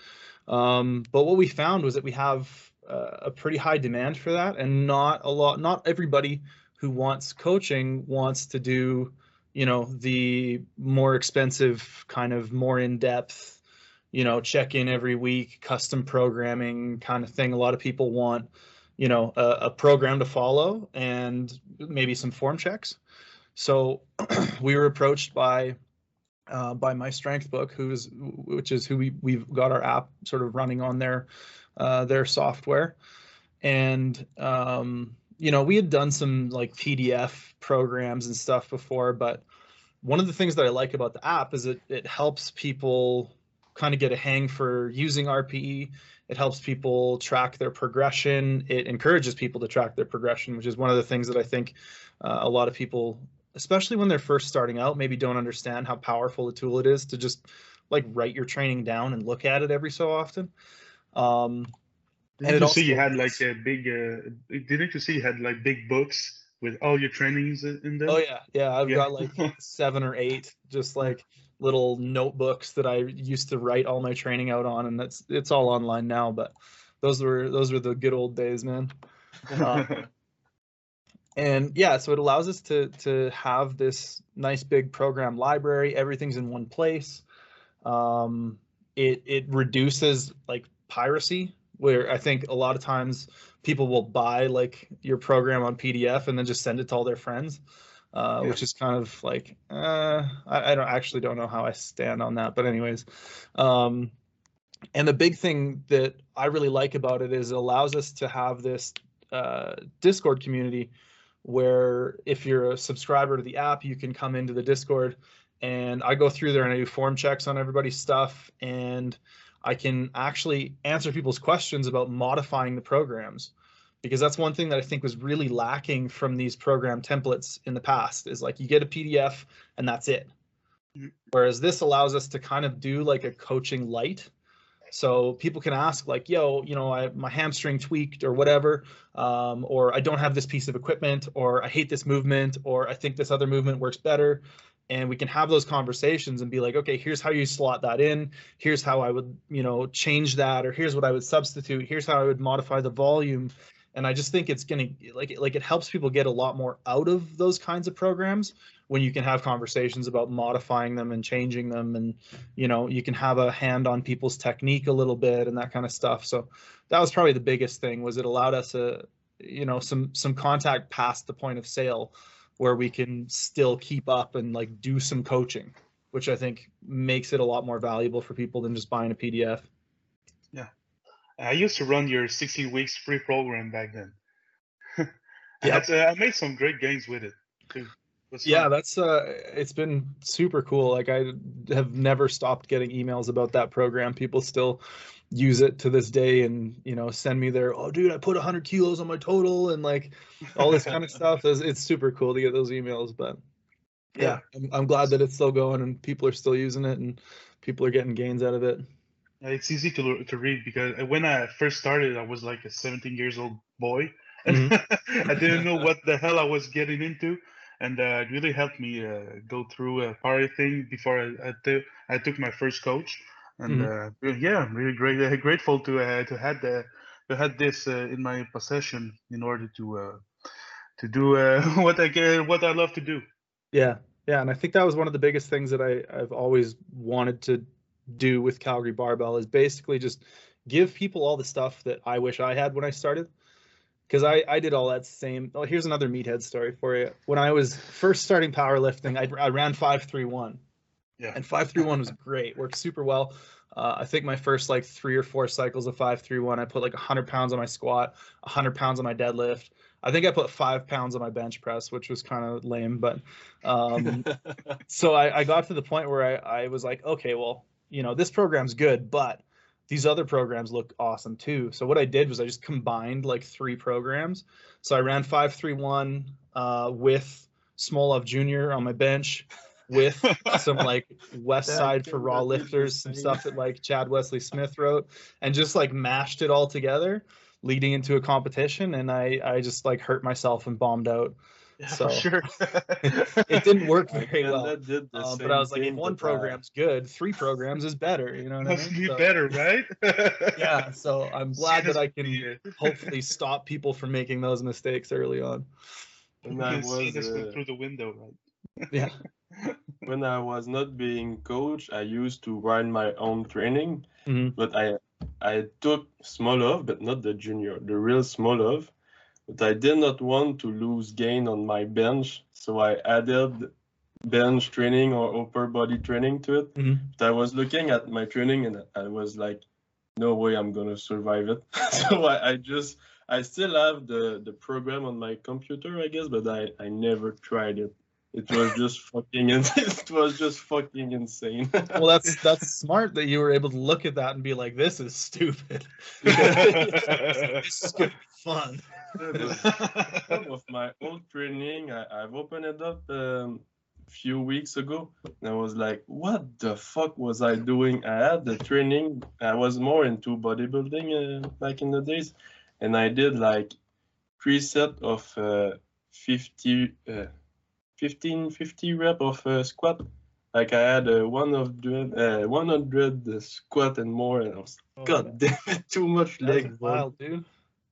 S2: Um, but what we found was that we have uh, a pretty high demand for that, and not a lot. Not everybody who wants coaching wants to do you know the more expensive kind of more in-depth you know check in every week custom programming kind of thing. A lot of people want you know a, a program to follow and maybe some form checks. So *clears throat* we were approached by uh, by MyStrengthBook who's which is who we, we've got our app sort of running on their uh, their software. And um, you know we had done some like pdf programs and stuff before but one of the things that i like about the app is it it helps people kind of get a hang for using rpe it helps people track their progression. It encourages people to track their progression, which is one of the things that I think uh, a lot of people, especially when they're first starting out, maybe don't understand how powerful a tool it is to just like write your training down and look at it every so often. Um,
S3: Didn't
S2: And
S3: you see you had like a big? Uh, didn't you see you had like big books with all your trainings in there?
S2: oh yeah, yeah, I've
S3: Yeah.
S2: got like *laughs* seven or eight, just like little notebooks that I used to write all my training out on, and that's it's all online now. But those were those were the good old days, man. uh, *laughs* and yeah so it allows us to to have this nice big program library everything's in one place um it it reduces like piracy where i think a lot of times people will buy like your program on pdf and then just send it to all their friends uh,
S3: Yeah.
S2: which is kind of like uh, I, I don't actually don't know how I stand on that, but anyways, um, and the big thing that I really like about it is it allows us to have this uh, Discord community where if you're a subscriber to the app, you can come into the Discord and I go through there and I do form checks on everybody's stuff and I can actually answer people's questions about modifying the programs because that's one thing that I think was really lacking from these program templates in the past is like you get a PDF and that's it.
S3: Mhm.
S2: Whereas this allows us to kind of do like a coaching light. So people can ask like, yo, you know, I my hamstring tweaked or whatever, um, or I don't have this piece of equipment, or I hate this movement, or I think this other movement works better. And we can have those conversations and be like, okay, here's how you slot that in. Here's how I would, you know, change that, or here's what I would substitute. Here's how I would modify the volume and i just think it's going to like like it helps people get a lot more out of those kinds of programs when you can have conversations about modifying them and changing them and you know you can have a hand on people's technique a little bit and that kind of stuff. So that was probably the biggest thing was it allowed us a you know some some contact past the point of sale where we can still keep up and like do some coaching which i think makes it a lot more valuable for people than just buying a pdf
S3: I used to run your 16 weeks free program back then. *laughs* I,
S2: Yep.
S3: had, uh, I made some great gains with it too.
S2: Yeah that's uh it's been super cool like i have never stopped getting emails about that program people still use it to this day and you know send me their oh dude i put 100 kilos on my total and like all this kind of *laughs* stuff it's, it's super cool to get those emails but yeah, I'm, I'm glad that it's still going and people are still using it and people are getting gains out of it
S3: Yeah, It's easy to to read because when I first started, I was like a 17 years old boy, and
S2: Mm-hmm. *laughs*
S3: I didn't know what the hell I was getting into, and uh, it really helped me uh, go through a powerlifting before I I, t- I took my first coach, and uh, yeah, I'm really great uh, grateful to uh, to had the to had this uh, in my possession in order to uh, to do uh, *laughs* what I can, what I love to do.
S2: yeah. Yeah, and I think that was one of the biggest things that I, I've always wanted to do with Calgary Barbell is basically just give people all the stuff that I wish I had when I started. Because I, I did all that same. Oh, here's another meathead story for you. When I was first starting powerlifting, I, I ran 531.
S3: Yeah.
S2: And 531 was great, worked super well. Uh, I think my first like three or four cycles of 531, I put like 100 pounds on my squat, 100 pounds on my deadlift. I think I put five pounds on my bench press, which was kind of lame. But um, *laughs* so I, I got to the point where I, I was like, okay, well, you know, this program's good, but these other programs look awesome too. So what I did was I just combined like three programs. So I ran 531 uh, with Smolov Jr. on my bench with *laughs* some like West Side for Raw
S4: that did the
S2: lifters, some stuff that like Chad Wesley Smith wrote, and just like mashed it all together leading into a competition. And I, I just like hurt myself and bombed out.
S3: Yeah,
S2: So-
S3: sure. *laughs*
S2: It didn't work very
S4: friend
S2: well.
S4: that did the
S2: Uh, but I was like, if one
S4: but, uh,
S2: program's good, three programs is better. You know what I mean?
S3: be
S2: So-
S3: better, right? *laughs*
S2: yeah so i'm glad that i can
S3: can
S2: hopefully stop people from making those mistakes early on
S4: when I was uh,
S3: through the window, right?
S2: yeah *laughs*
S4: when I was not being coach, I used to run my own training,
S2: Mhm.
S4: but I I took Smolov, but not the junior, the real Smolov. But I did not want to lose gain on my bench, so I added bench training or upper body training to it.
S2: Mhm.
S4: But I was looking at my training and I was like, no way I'm gonna survive it. *laughs* so I, I just I still have the the program on my computer, I guess, but I I never tried it. It was *laughs* just fucking in, *laughs* it was just fucking insane.
S2: well that's that's smart that you were able to look at that and be like this is stupid this is gonna be fun *laughs*
S4: Some of my old training, I, I've opened it up um, a few weeks ago, and I was like, "What the fuck was I doing?" I had the training. I was more into bodybuilding uh, back in the days, and I did like three set of uh, 50, uh, 15, 50 rep of uh, squat. Like I had a 100, uh, 100 squat and more, and I was, God damn it, too much leg.
S2: wild dude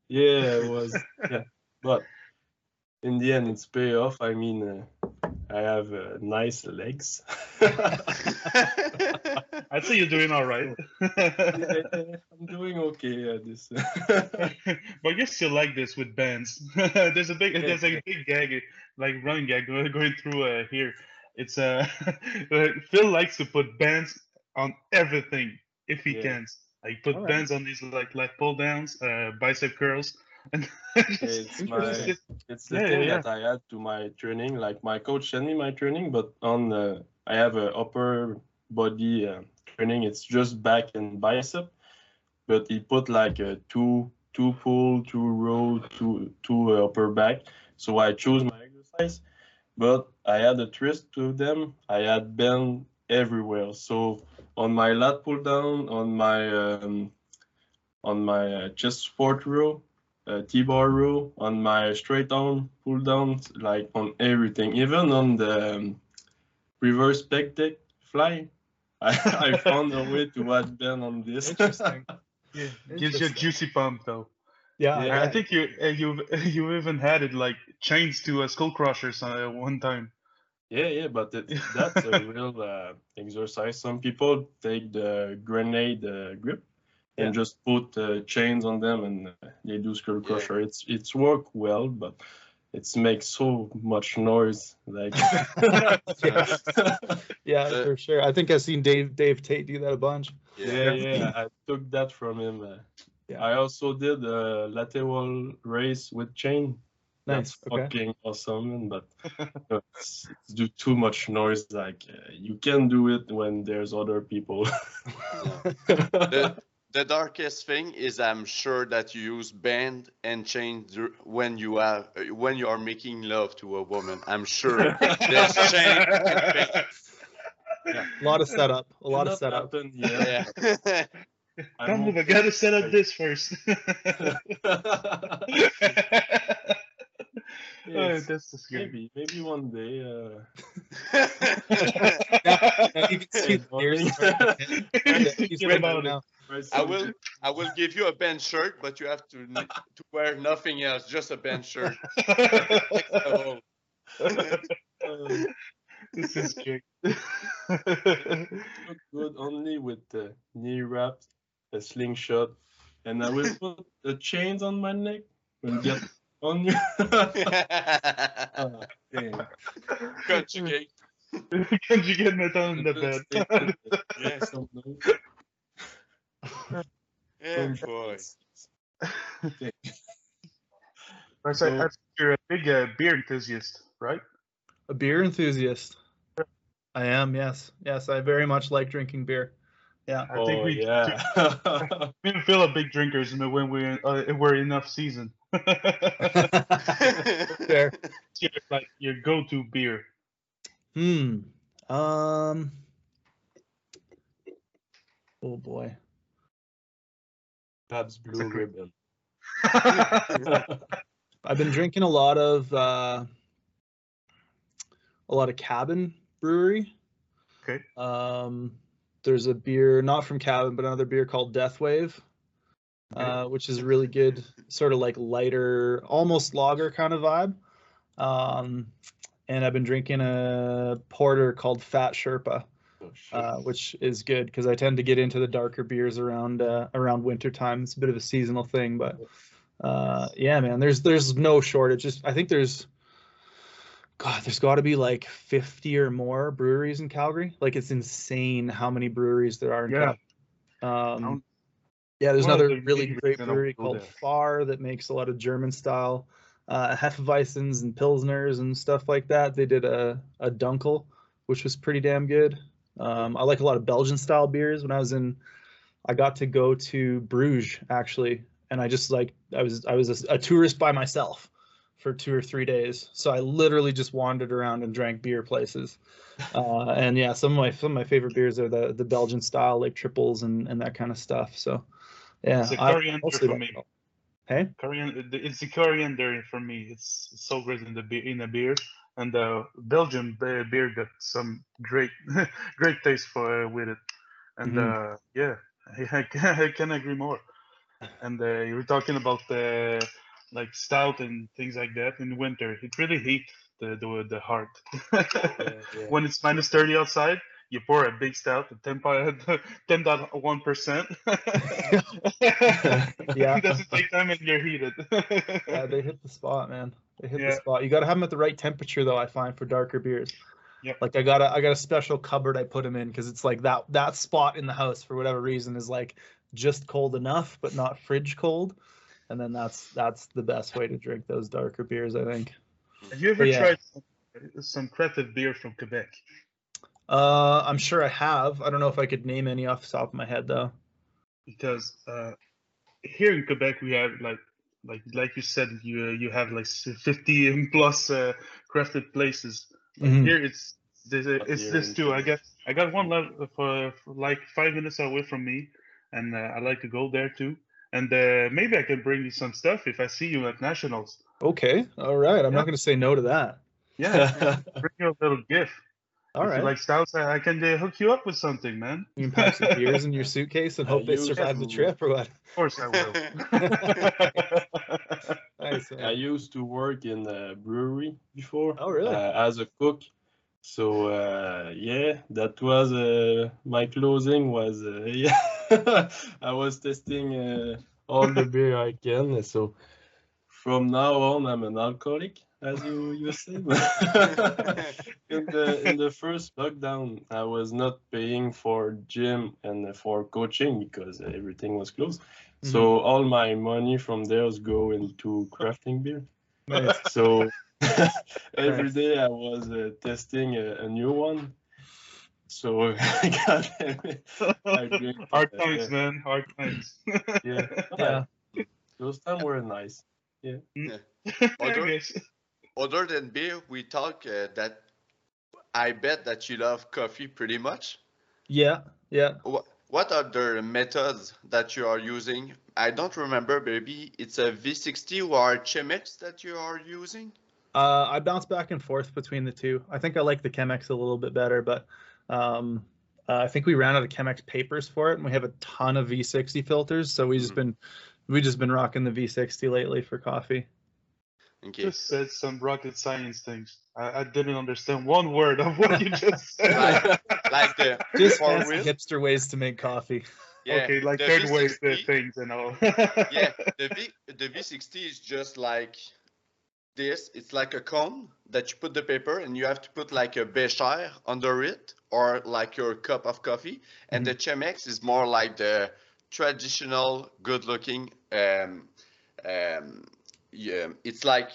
S4: Yeah, it was. yeah, but in the end, it's pay off. I mean, uh, I have uh, nice legs. *laughs*
S3: I'd say you're doing all right.
S4: Yeah, I'm doing okay at this. *laughs*
S3: but you still like this with bands. *laughs* there's a big, there's a big gag, like running gag going going through uh, here. It's uh, Phil likes to put bands on everything if he
S4: Yeah.
S3: can. Like put
S2: Alright.
S3: bands on these like lat pull downs, uh, bicep curls, *laughs* and
S4: it's my, it's the
S3: Yeah,
S4: thing
S3: yeah,
S4: that I add to my training. Like my coach sent me my training, but on the I have a upper body uh, training. It's just back and bicep, but he put like a two two pull, two row, two two uh, upper back. So I choose my exercise, but I add a twist to them. I add bend everywhere. So on my lat pull down, on my um, on my uh, chest support row, uh, T-bar row, on my straight arm pull down, like on everything, even on the um, reverse pec deck fly. *laughs* I, I found a way to add bend on this.
S2: Interesting. *laughs*
S3: yeah, gives you a juicy pump though.
S2: yeah,
S4: Yeah.
S3: I think you uh, you *laughs* you even had it like chains to a skull crushers uh, one time.
S4: Yeah, yeah, but it, that's a *laughs* real uh, exercise. Some people take the grenade uh, grip and just put uh, chains on them and uh, they do skull
S1: Yeah.
S4: crusher. It's it's work well, but it makes so much noise. Like *laughs* *laughs*
S2: Yeah. yeah
S1: The-
S2: for sure i think i've seen dave dave tate do that a bunch
S4: yeah, yeah, I took that from him. Uh,
S2: Yeah.
S4: I also did a lateral race with chain.
S2: Nice
S4: That's
S2: okay
S4: fucking awesome, but *laughs* uh, it's, it's do too much noise. Like uh, you can do it when there's other people. *laughs*
S1: the, *laughs* the darkest thing is I'm sure that you use band and chain when you have uh, when you are making love to a woman. I'm sure there's chain and band.
S2: a lot of setup a lot of setup
S4: happen yet.
S1: Yeah.
S4: I'm
S3: Don't move, I gotta set up this first. Oh, that's the
S4: maybe, maybe one day. Uh,
S2: Yeah, you can see the ears
S4: Morning.
S2: starting to hit. Yeah, he's ready
S3: about
S2: now.
S1: I will I will give you a band shirt, but you have to to wear nothing else, just a band shirt. Oh. *laughs*
S4: Uh,
S3: this is great.
S4: Look good only with the knee wraps, a slingshot, and I will put the chains on my neck and get on you. oh, damn.
S1: Conjugate.
S3: Conjugate metal in the bed.
S4: Yes, some notes.
S1: Yeah,
S4: Some
S1: boy.
S3: I said, I you're a big uh, beer enthusiast, right?
S2: A beer enthusiast. I am, yes. Yes, I very much like drinking beer. Yeah.
S3: I
S4: oh,
S3: think we
S4: yeah.
S3: me and Phil are big drinkers when we're uh, we're enough season. *laughs* *laughs*
S2: Fair.
S3: Your, like your go-to beer.
S2: Hmm. Um. Oh boy.
S4: Pabst Blue
S3: great-
S4: Ribbon. *laughs*
S2: I've been drinking a lot of uh, a lot of Cabin Brewery.
S3: Okay.
S2: Um, there's a beer not from Cabin, but another beer called Death Wave,
S3: Okay.
S2: uh, which is really good, sort of like lighter, almost lager kind of vibe. Um, and I've been drinking a porter called Fat Sherpa,
S4: Oh,
S2: uh, which is good because I tend to get into the darker beers around uh, around winter time. It's a bit of a seasonal thing, but uh, yeah, man, there's there's no shortage. Just I think there's God, there's got to be like 50 or more breweries in Calgary. Like it's insane how many breweries there are in
S3: Yeah.
S2: Calgary. Um, yeah, there's another
S3: the
S2: really great brewery called
S3: there.
S2: Fahr that makes a lot of German style uh, Hefeweizens and Pilsners and stuff like that. They did a, a Dunkel, which was pretty damn good. Um, I like a lot of Belgian style beers. When I was in, I got to go to Bruges actually, and I just like I was I was a, a tourist by myself for two or three days. So I literally just wandered around and drank beer places. *laughs* Uh, and yeah, some of my some of my favorite beers are the the Belgian style like triples and and that kind of stuff. So yeah,
S3: It's a coriander for me.
S2: Hey,
S3: Coriander, it's the coriander for me. It's so great in the beer, in the beer, and the Belgian beer got some great, *laughs* great taste for uh, with it, and
S2: Mhm.
S3: uh, yeah, I, *laughs* I, can, I can agree more. And uh, you were talking about the like stout and things like that in winter. It really heats the the, the heart.
S4: Yeah, *laughs* yeah.
S3: when it's minus thirty outside, you pour a big stout at *laughs* 10.1 percent. *laughs*
S2: Yeah.
S3: it doesn't take time and you're heated.
S2: yeah, they hit the spot, man. They hit
S3: Yeah.
S2: the spot. You got to have them at the right temperature, though. I find for darker beers.
S3: Yep.
S2: Like I got a I got a special cupboard I put them in because it's like that that spot in the house for whatever reason is like just cold enough but not fridge cold, and then that's that's the best way to drink those darker beers. I think.
S3: Have you ever
S2: Yeah.
S3: tried some, some crafted beer from Quebec?
S2: Uh, I'm sure I have. I don't know if I could name any off the top of my head though.
S3: Because uh, here in Quebec we have like like like you said you uh, you have like 50 *laughs* plus uh, crafted places. Like
S2: Mhm.
S3: Here it's this, it's
S4: here
S3: this too. I
S4: Quebec.
S3: got I got one left for, for like five minutes away from me, and uh, I like to go there too. And uh, maybe I can bring you some stuff if I see you at nationals.
S2: Okay, all right. I'm
S3: Yeah.
S2: not going to say no to that.
S3: Yeah, *laughs* bring you a little gift.
S2: All
S3: if
S2: right.
S3: like stouts, I I can uh, hook you up with something, man.
S2: you can pack some beers in your *laughs* suitcase and
S4: I
S2: hope they survive the trip or what?
S3: Of course I will. *laughs*
S2: Nice.
S4: I used to work in a brewery before.
S2: Oh, really?
S4: Uh, as a cook. So uh, yeah, that was uh, my closing was uh, yeah. *laughs* I was testing uh, all the beer I can. So from now on, I'm an alcoholic, as you you said. *laughs* in the in the first lockdown, I was not paying for gym and for coaching because everything was closed. So all my money from there was go into crafting beer.
S2: Nice.
S4: So *laughs* every day I was uh, testing a, a new one. So *laughs* God damn it, I drink, *laughs*
S3: Hard times, man. Hard times. *laughs*
S4: Yeah,
S2: Yeah.
S4: those times were nice.
S3: Yeah.
S1: Other- Other than beer, we talk uh, that I bet that you love coffee pretty much.
S2: Yeah. Yeah.
S1: What what are the methods that you are using? I don't remember, maybe it's a V60 or Chemex that you are using?
S2: Uh, I bounce back and forth between the two. I think I like the Chemex a little bit better, but um, uh, I think we ran out of Chemex papers for it, and we have a ton of V60 filters. So we've just
S1: Mhm.
S2: been we just been rocking the V60 lately for coffee.
S1: Okay.
S3: Just said some rocket science things. I, I didn't understand one word of what you just *laughs* said.
S1: Like, like the *laughs*
S2: Just
S1: for
S2: fancy hipster ways to make coffee.
S1: Yeah,
S3: okay, like
S1: the
S3: third wave
S1: V60
S3: things and all.
S1: yeah, *laughs* the V the V60 is just like this. It's like a cone that you put the paper, and you have to put like a bécher under it, or like your cup of coffee. And the Chemex is more like the traditional, good-looking. Um, um, yeah, it's like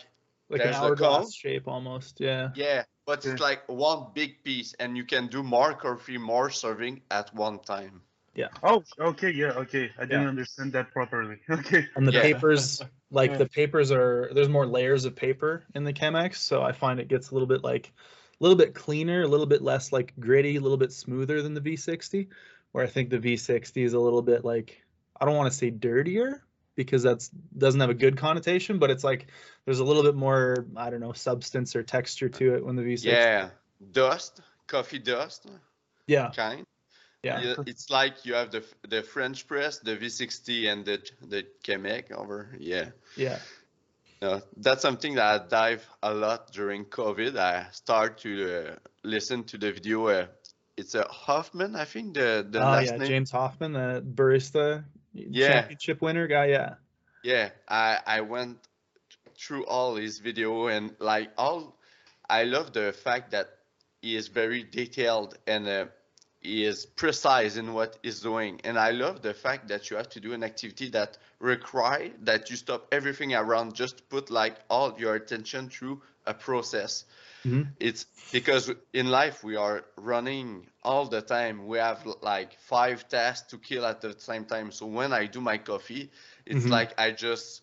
S2: Like
S1: There's
S2: an hourglass shape almost. Yeah.
S1: yeah, but
S3: Yeah.
S1: it's like one big piece, and you can do more coffee, more serving at one time. Yeah.
S3: Oh, okay, yeah, okay. I didn't
S2: Yeah.
S3: understand that properly. *laughs* Okay.
S2: And the
S1: Yeah.
S2: papers, *laughs* like
S3: Yeah.
S2: the papers are there's more layers of paper in the Chemex, so I find it gets a little bit like a little bit cleaner, a little bit less like gritty, a little bit smoother than the V60. Where I think the V60 is a little bit like I don't want to say dirtier because that's doesn't have a good connotation, but it's like there's a little bit more I don't know substance or texture to it when the V60.
S1: Yeah, dust, coffee dust,
S2: Yeah.
S1: kind.
S2: Yeah.
S1: Yeah, it's like you have the the French press, the V60, and the the Quebec over. Yeah,
S2: Yeah.
S1: no, that's something that I dive a lot during COVID. I start to uh, listen to the video. Uh, it's a Hoffmann, I think the the
S2: Oh
S1: last
S2: yeah,
S1: name.
S2: James Hoffmann, the barista
S1: Yeah.
S2: championship winner guy. Yeah.
S1: Yeah, I I went through all his video and like all. I love the fact that he is very detailed and uh, is precise in what he's doing. And I love the fact that you have to do an activity that require that you stop everything around just to put like all your attention through a process.
S2: Mhm.
S1: It's because in life we are running all the time. We have like five tasks to kill at the same time. So when I do my coffee, it's
S2: Mhm.
S1: like I just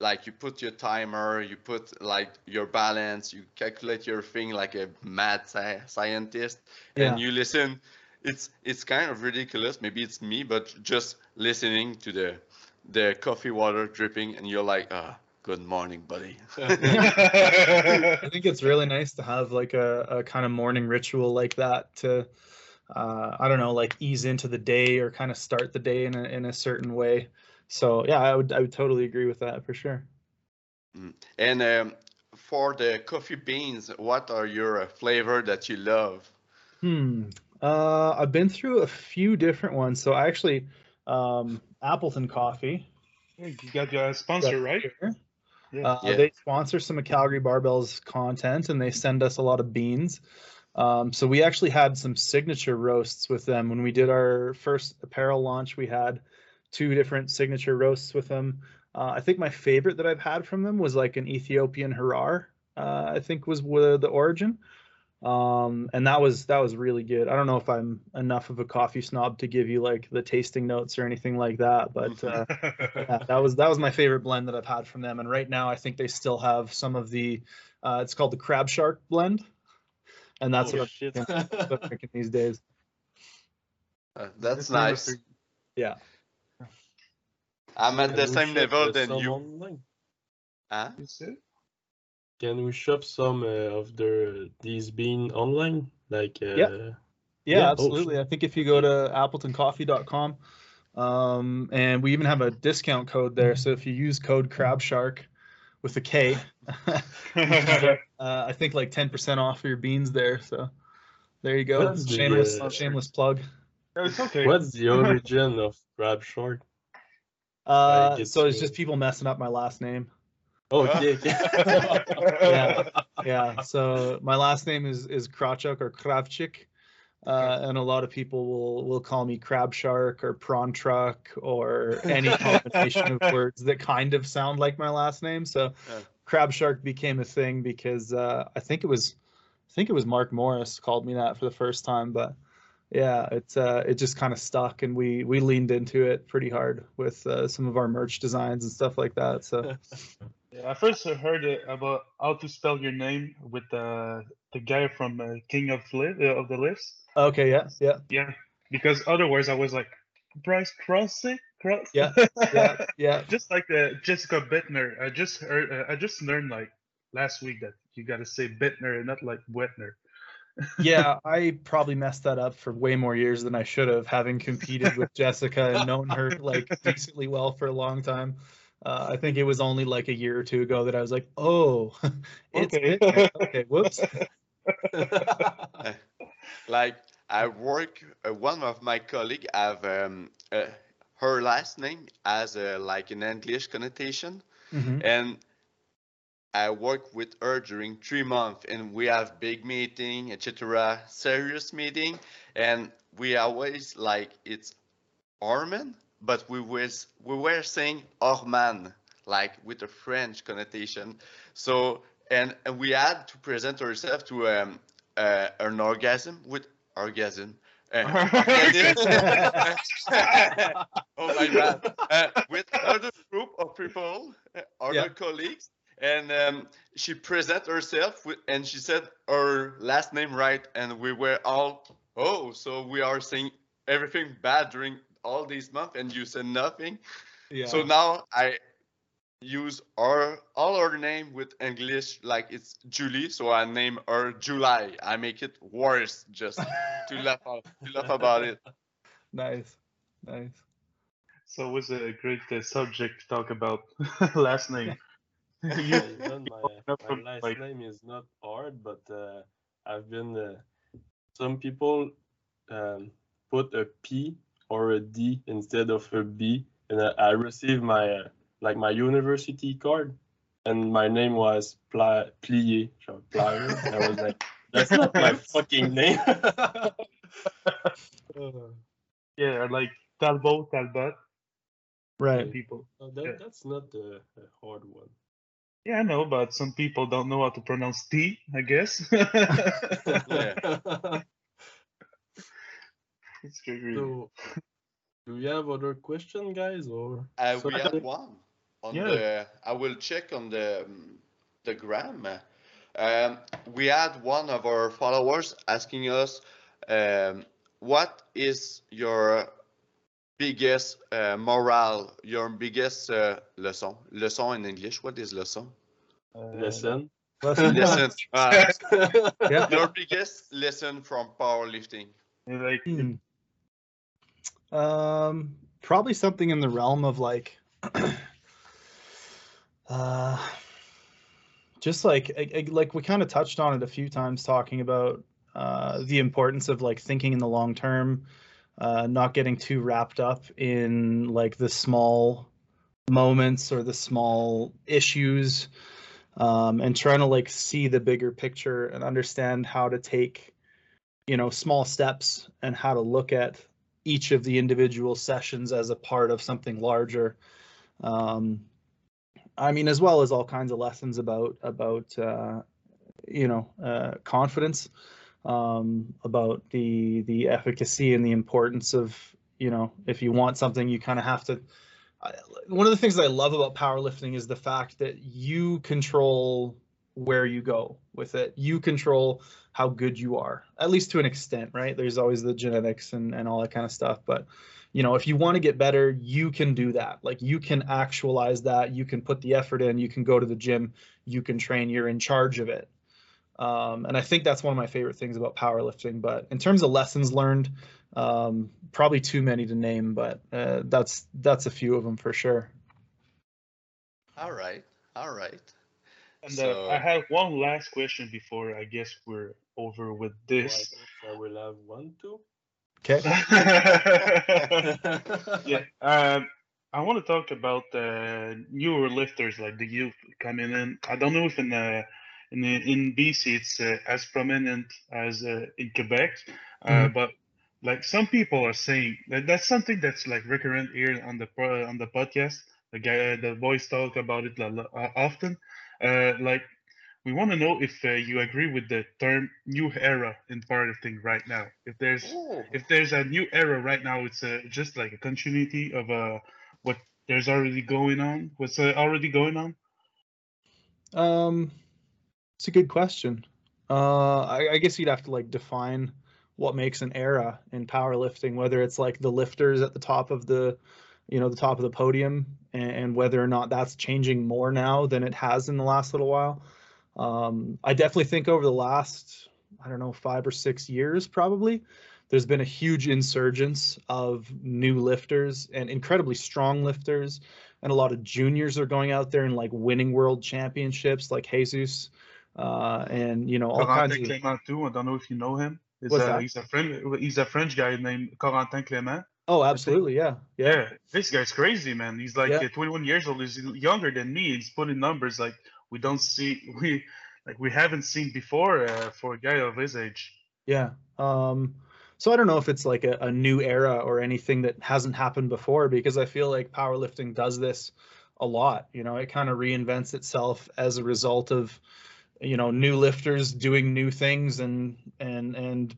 S1: like you put your timer, you put like your balance, you calculate your thing like a mad sci- scientist, and you listen. It's it's kind of ridiculous. Maybe it's me, but just listening to the the coffee water dripping, and you're like, ah, good morning, buddy. *laughs* *laughs*
S2: I think it's really nice to have like a, a kind of morning ritual like that to, uh, I don't know, like ease into the day or kind of start the day in a, in a certain way. So yeah, I would I would totally agree with that for sure.
S1: and um, for the coffee beans, what are your uh, flavor that you love?
S2: Hmm. Uh, I've been through a few different ones. So I actually, um, Appleton Coffee.
S3: you got your sponsor, right? Yeah.
S2: Uh,
S1: Yeah.
S2: They sponsor some of Calgary Barbells content and they send us a lot of beans. Um, so we actually had some signature roasts with them when we did our first apparel launch. We had two different signature roasts with them. Uh, I think my favorite that I've had from them was like an Ethiopian Harar. Uh, I think was where the origin, um, and that was that was really good. I don't know if I'm enough of a coffee snob to give you like the tasting notes or anything like that, but uh, *laughs* yeah, that was that was my favorite blend that I've had from them. And right now, I think they still have some of the. Uh, it's called the Krabshark blend, and that's
S4: oh,
S2: what
S4: shit.
S2: I'm drinking these days. *laughs*
S1: Uh, that's
S3: It's
S1: nice.
S2: Yeah.
S1: I'm at the
S4: Can we
S1: same level than you.
S4: online?
S1: Huh?
S3: You said?
S4: Can we shop some uh, of the these bean online? Like uh,
S2: Yeah.
S4: Yeah,
S2: Yeah,
S4: oh,
S2: absolutely. I think if you go to appletoncoffee.com, um, and we even have a discount code there. So if you use code KrabShark with a K, *laughs* uh, I think like 10% off your beans there. So there you go.
S4: That's the,
S2: shameless,
S4: uh,
S2: shameless plug.
S3: No, it's okay.
S4: What's the origin of Krabshark?
S2: Uh, so it's just people messing up my last name.
S4: Oh, *laughs* okay.
S2: Yeah. Yeah. So my last name is is Krawchuk or Kravchik. Uh, and a lot of people will will call me crab shark or prawn truck or any combination of *laughs* words that kind of sound like my last name. So
S1: Yeah.
S2: crab shark became a thing because uh, I think it was I think it was Mark Morris called me that for the first time. But yeah, it's uh, it just kind of stuck, and we we leaned into it pretty hard with uh, some of our merch designs and stuff like that. So *laughs*
S3: Yeah, I first heard it about how to spell your name with uh, the guy from uh, King of Li- uh, of the Lifts.
S2: okay, yeah, yeah,
S3: Yeah, because otherwise I was like Bryce Crossing. Cross.
S2: Yeah, yeah, yeah. *laughs*
S3: just like uh, Jessica Buettner. I just heard. Uh, I just learned like last week that you got to say Buettner and not like Wetner.
S2: Yeah, I probably messed that up for way more years than I should have, having competed with Jessica and known her like *laughs* decently well for a long time. Uh, I think it was only like a year or two ago that I was like, oh, *laughs* it's
S3: Okay.
S2: been- okay, whoops. *laughs*
S1: like I work. Uh, one of my colleague have um, uh, her last name as a, like an English connotation,
S2: Mhm.
S1: and I work with her during three months, and we have big meeting, etc. Serious meeting, and we always like it's Arman, but we was we were saying Orman, like with a French connotation. So and, and we had to present ourselves to um, uh, an orgasm with orgasm. Uh, *laughs* *laughs* oh my god! Uh, with other group of people, uh, other
S2: Yeah.
S1: colleagues, and um, she present herself with, and she said her last name right, and we were all oh, so we are saying everything bad during all these months, and you said nothing.
S2: Yeah.
S1: So now I use our all our name with English like it's Julie, so I name her July. I make it worse just to *laughs* laugh to laugh about it.
S2: nice, nice.
S3: So it was a great uh, subject to talk about *laughs* last name. *laughs*
S4: Yeah, *laughs* my, my last
S3: like-
S4: name is not hard, but uh, I've been. Uh, some people um, put a P or a D instead of a B, and I, I received my uh, like my university card, and my name was Pla- Plié, so Plier. I was like, that's not my *laughs* fucking name.
S3: yeah, like Talbot, Talbot
S2: Right.
S3: people.
S4: Oh, that,
S3: Yeah.
S4: that's not a, a hard one.
S3: Yeah, I know, but some people don't know how to pronounce T, I guess. *laughs*
S1: Yeah. *laughs*
S3: it's good. really.
S4: so, do you have other question, guys, or?
S1: Uh, we
S3: I
S1: have one on
S3: Yeah.
S1: the. I will check on the um, the gram. Um, we had one of our followers asking us, um, what is your biggest uh, morale, your biggest uh, lesson? Lesson in English. What is lesson?
S3: Uh, *laughs*
S4: Lesson.
S1: lesson. *laughs*
S2: Yeah.
S1: your biggest lesson from powerlifting.
S3: like
S2: Hmm. Um, probably something in the realm of like, *clears throat* uh, just like I- I- like we kind of touched on it a few times, talking about uh, the importance of like thinking in the long term, uh, not getting too wrapped up in like the small moments or the small issues, um, and trying to like see the bigger picture and understand how to take you know small steps and how to look at each of the individual sessions as a part of something larger. Um, i mean as well as all kinds of lessons about about uh, you know uh, confidence um, about the the efficacy and the importance of you know if you want something you kind of have to I, one of the things that i love about powerlifting is the fact that you control where you go with it. You control how good you are at least to an extent right? There's always the genetics and, and all that kind of stuff but you know if you want to get better you can do that. Like you can actualize that you can put the effort in you can go to the gym you can train you're in charge of it um, and i think that's one of my favorite things about powerlifting but in terms of lessons learned um, probably too many to name but uh, that's that's a few of them for sure
S1: All right. All right.
S3: And
S1: So-
S3: uh, I have one last question before I guess we're over with this.
S4: I will have one too.
S2: okay *laughs*
S3: yeah. Um, I want to talk about uh, newer lifters like the youth coming in. I don't know if in uh, in in BC it's uh, as prominent as uh, in Quebec, uh,
S2: Mhm.
S3: but like some people are saying that that's something that's like recurrent here on the pro- on the podcast. The guy, the boys talk about it a uh, often. Uh, like we want to know if uh, you agree with the term new era in thing right now. If there's
S1: Oh,
S3: if there's a new era right now, it's uh, just like a continuity of uh, what there's already going on. What's uh, already going on?
S2: Um, it's a good question. Uh, I, I guess you'd have to like define what makes an era in powerlifting, whether it's like the lifters at the top of the, you know, the top of the podium, and, and whether or not that's changing more now than it has in the last little while. Um, I definitely think over the last, I don't know, five or six years, probably, there's been a huge insurgence of new lifters and incredibly strong lifters and a lot of juniors are going out there and like winning world championships, like Jesus, uh, and you know all kinds
S3: Corentin
S2: of.
S3: Clément too. I don't know if you know him. He's
S2: What's
S3: a,
S2: that?
S3: he's a French. He's a French guy named Corentin Clément.
S2: Oh, absolutely, yeah, yeah,
S3: Yeah, this guy's crazy, man. He's like
S2: Yeah.
S3: uh, 21 years old. He's younger than me. He's putting numbers like we don't see *laughs* we like we haven't seen before uh, for a guy of his age.
S2: yeah. Um, so I don't know if it's like a, a new era or anything that hasn't happened before because I feel like powerlifting does this a lot. You know, it kind of reinvents itself as a result of you know new lifters doing new things and and and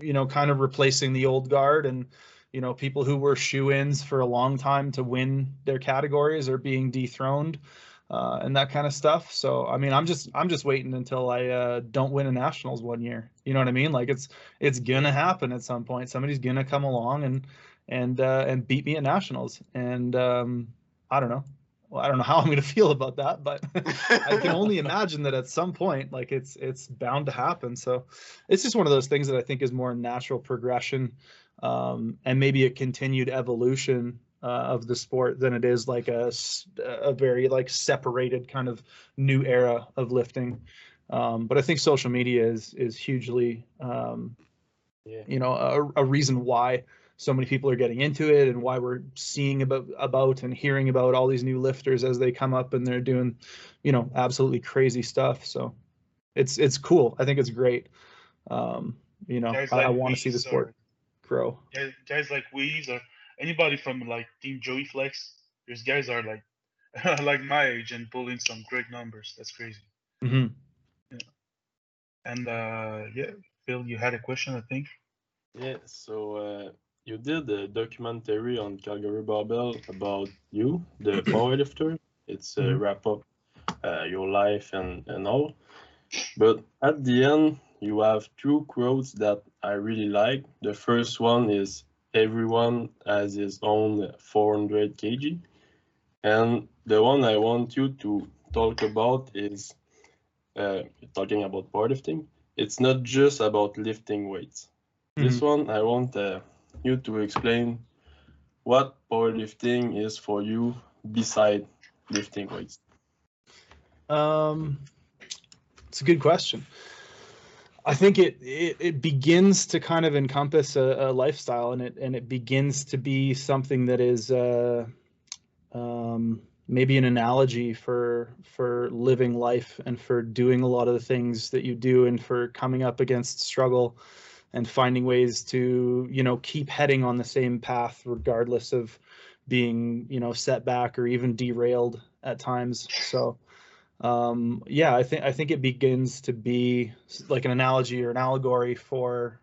S2: you know kind of replacing the old guard and you know people who were shoe-ins for a long time to win their categories are being dethroned uh, and that kind of stuff. So i mean i'm just i'm just waiting until i uh, don't win a nationals one year. You know what i mean? Like it's it's gonna happen at some point. Somebody's gonna come along and and uh, and beat me at nationals. And um, i don't know well, I don't know how I'm going to feel about that, but I can only *laughs* imagine that at some point, like it's it's bound to happen. So it's just one of those things that I think is more natural progression, um, and maybe a continued evolution uh, of the sport than it is like a a very like separated kind of new era of lifting. Um, but I think social media is is hugely, um,
S4: Yeah.
S2: you know, a, a reason why so many people are getting into it and why we're seeing about about and hearing about all these new lifters as they come up and they're doing you know absolutely crazy stuff so it's it's cool i think it's great um you know
S3: Guys
S2: i, I want to see the sport
S3: or
S2: grow
S3: guys, guys like Weeze or anybody from like Team Joey Flex. These guys are like *laughs* like my age and pulling some great numbers. That's crazy.
S2: hmm
S3: And uh yeah, Phil, you had a question, I think.
S4: Yeah, so uh, you did a documentary on Calgary Barbell about you, the *clears throat* powerlifter. It's uh,
S2: Mhm.
S4: wrap up uh, your life and, and all. But at the end, you have two quotes that I really like. The first one is everyone has his own 400 kg. And the one I want you to talk about is uh, talking about powerlifting. It's not just about lifting weights. This one, I want uh, you to explain what powerlifting is for you beside lifting weights.
S2: Um, it's a good question. I think it, it it begins to kind of encompass a, a lifestyle, and it and it begins to be something that is uh, um, maybe an analogy for for living life and for doing a lot of the things that you do, and for coming up against struggle and finding ways to you know keep heading on the same path regardless of being you know set back or even derailed at times. So um yeah i think i think it begins to be like an analogy or an allegory for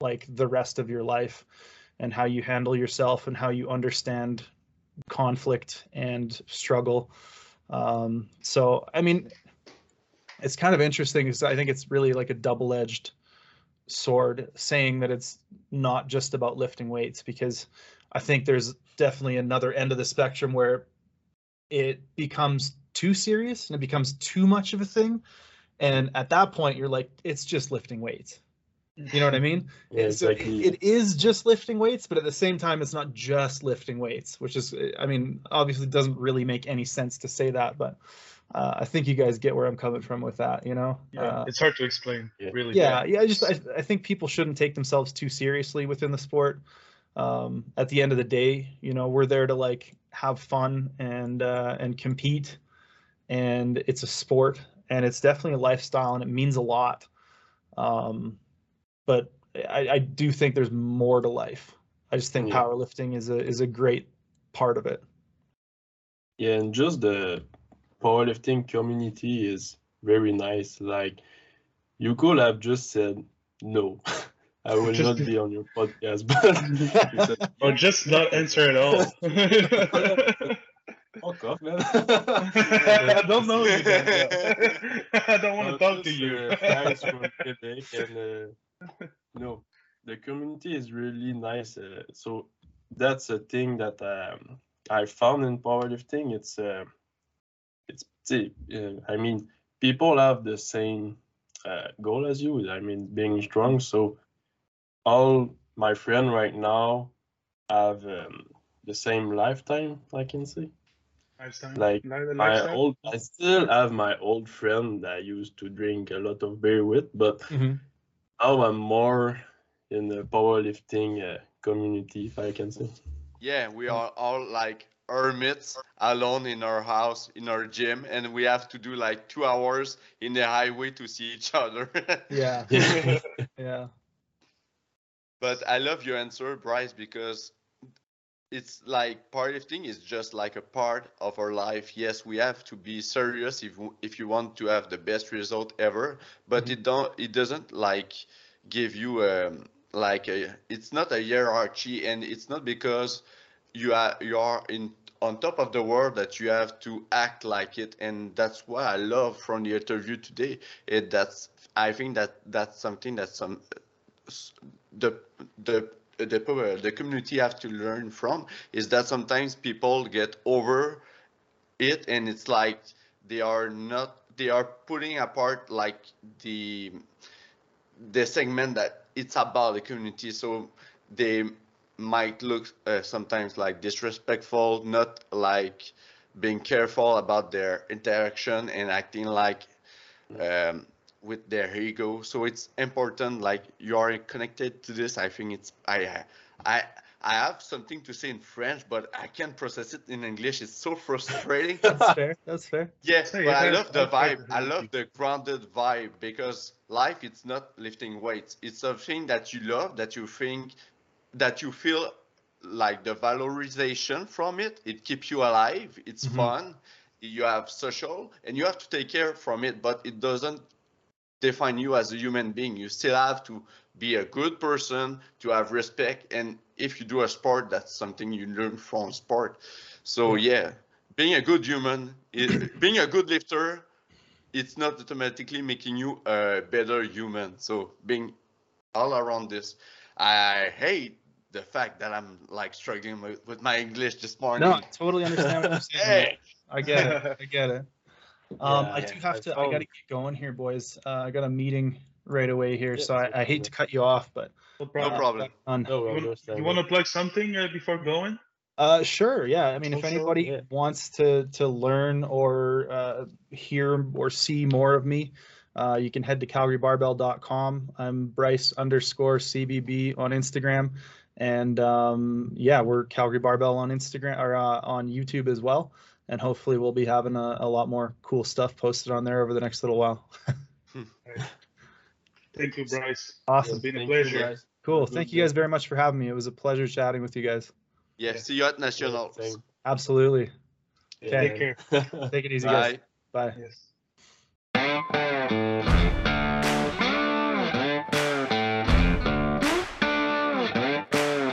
S2: like the rest of your life and how you handle yourself and how you understand conflict and struggle um so i mean it's kind of interesting because i think it's really like a double-edged sword saying that it's not just about lifting weights because i think there's definitely another end of the spectrum where it becomes too serious and it becomes too much of a thing and at that point you're like it's just lifting weights you know what i mean *laughs*
S4: Yeah,
S2: so
S4: exactly.
S2: it is just lifting weights but at the same time it's not just lifting weights which is i mean obviously doesn't really make any sense to say that but uh, i think you guys get where i'm coming from with that you know
S3: Yeah,
S2: Uh,
S3: it's hard to explain.
S4: Yeah.
S3: Really.
S2: yeah yeah i just I, I think people shouldn't take themselves too seriously within the sport um at the end of the day you know we're there to like have fun and uh and compete and it's a sport and it's definitely a lifestyle and it means a lot um but i i do think there's more to life i just think
S4: Yeah.
S2: powerlifting is a is a great part of it
S4: Yeah, and just the powerlifting community is very nice. Like, you could have just said, no, *laughs* I will
S3: Just-
S4: not be on your podcast, *laughs* but said, *laughs*
S3: Or just not answer at all.
S4: fuck off, man.
S3: I don't know you yeah. I don't want to talk to you.
S4: uh, guys from Quebec and uh, no, the community is really nice. Uh, so that's a thing that um, I found in powerlifting. It's uh, it's uh, I mean, people have the same uh, goal as you. I mean, being strong. So all my friend right now have um, the same lifetime. I can say.
S3: Lifestyle.
S4: Like,
S3: Li-
S4: my
S3: lifestyle?
S4: old I still have my old friend that I used to drink a lot of beer with, but
S2: Mhm.
S4: now I'm more in the powerlifting uh, community, if I can say.
S1: Yeah, we are all like hermits alone in our house, in our gym, and we have to do like two hours in the highway to see each *laughs* other.
S2: Yeah.
S4: Yeah. *laughs*
S2: Yeah.
S1: But I love your answer, Bryce, because it's like part powerlifting is just like a part of our life. Yes, we have to be serious if if you want to have the best result ever, but
S2: Mhm.
S1: it don't it doesn't like give you um like a it's not a hierarchy and it's not because you are you are in on top of the world that you have to act like it and that's what I love from the interview today. It that's I think that that's something that some the the the the community have to learn from is that sometimes people get over it and it's like they are not they are putting apart like the the segment that it's about the community so they might look uh, sometimes like disrespectful not like being careful about their interaction and acting like um, with their ego so it's important like you are connected to this i think it's i i i have something to say in french but i can't process it in english it's so frustrating *laughs*
S2: That's fair. That's fair.
S1: yeah, but I love the vibe. I love the grounded vibe because life it's not lifting weights. It's something that you love, that you think, that you feel like the valorization from it. It keeps you alive. It's
S2: Mhm.
S1: fun. You have social, and you have to take care from it. But it doesn't define you as a human being. You still have to be a good person, to have respect, and if you do a sport, that's something you learn from sport. So yeah, being a good human, is, *coughs* being a good lifter, it's not automatically making you a better human. So being all around this, I hate the fact that I'm like struggling with, with my English this morning.
S2: No, I totally understand what you're *laughs* saying.
S1: Hey,
S2: I get it. I get it. Um,
S4: Yeah,
S2: I
S4: yeah,
S2: do have
S4: I
S2: to. I got to get going here, boys. Uh, I got a meeting right away here,
S4: Yeah,
S2: so I, I hate to cut you off, but
S3: No
S1: no
S3: problem.
S1: problem.
S2: on.
S4: No, I
S3: You, want, you want to plug something uh, before going?
S2: Uh, sure. Yeah. I mean,
S4: Oh,
S2: if
S4: sure,
S2: anybody
S4: yeah.
S2: wants to to learn or uh, hear or see more of me, uh, you can head to calgarybarbell.com. I'm Bryce underscore CBB on Instagram, and um, yeah, we're Calgary Barbell on Instagram or uh, on YouTube as well. And hopefully, we'll be having a, a lot more cool stuff posted on there over the next little while. *laughs*
S3: Thank you, Bryce.
S2: Awesome.
S3: It's been a
S4: Thank you,
S3: pleasure.
S4: guys.
S2: Cool. Thank you guys very much for having me. It was a pleasure chatting with you guys.
S1: Yeah, see you at Nationals.
S4: Same.
S2: Absolutely.
S4: Yeah,
S3: Take care.
S2: Take it easy, guys.
S1: Bye.
S2: Bye.
S3: Yes.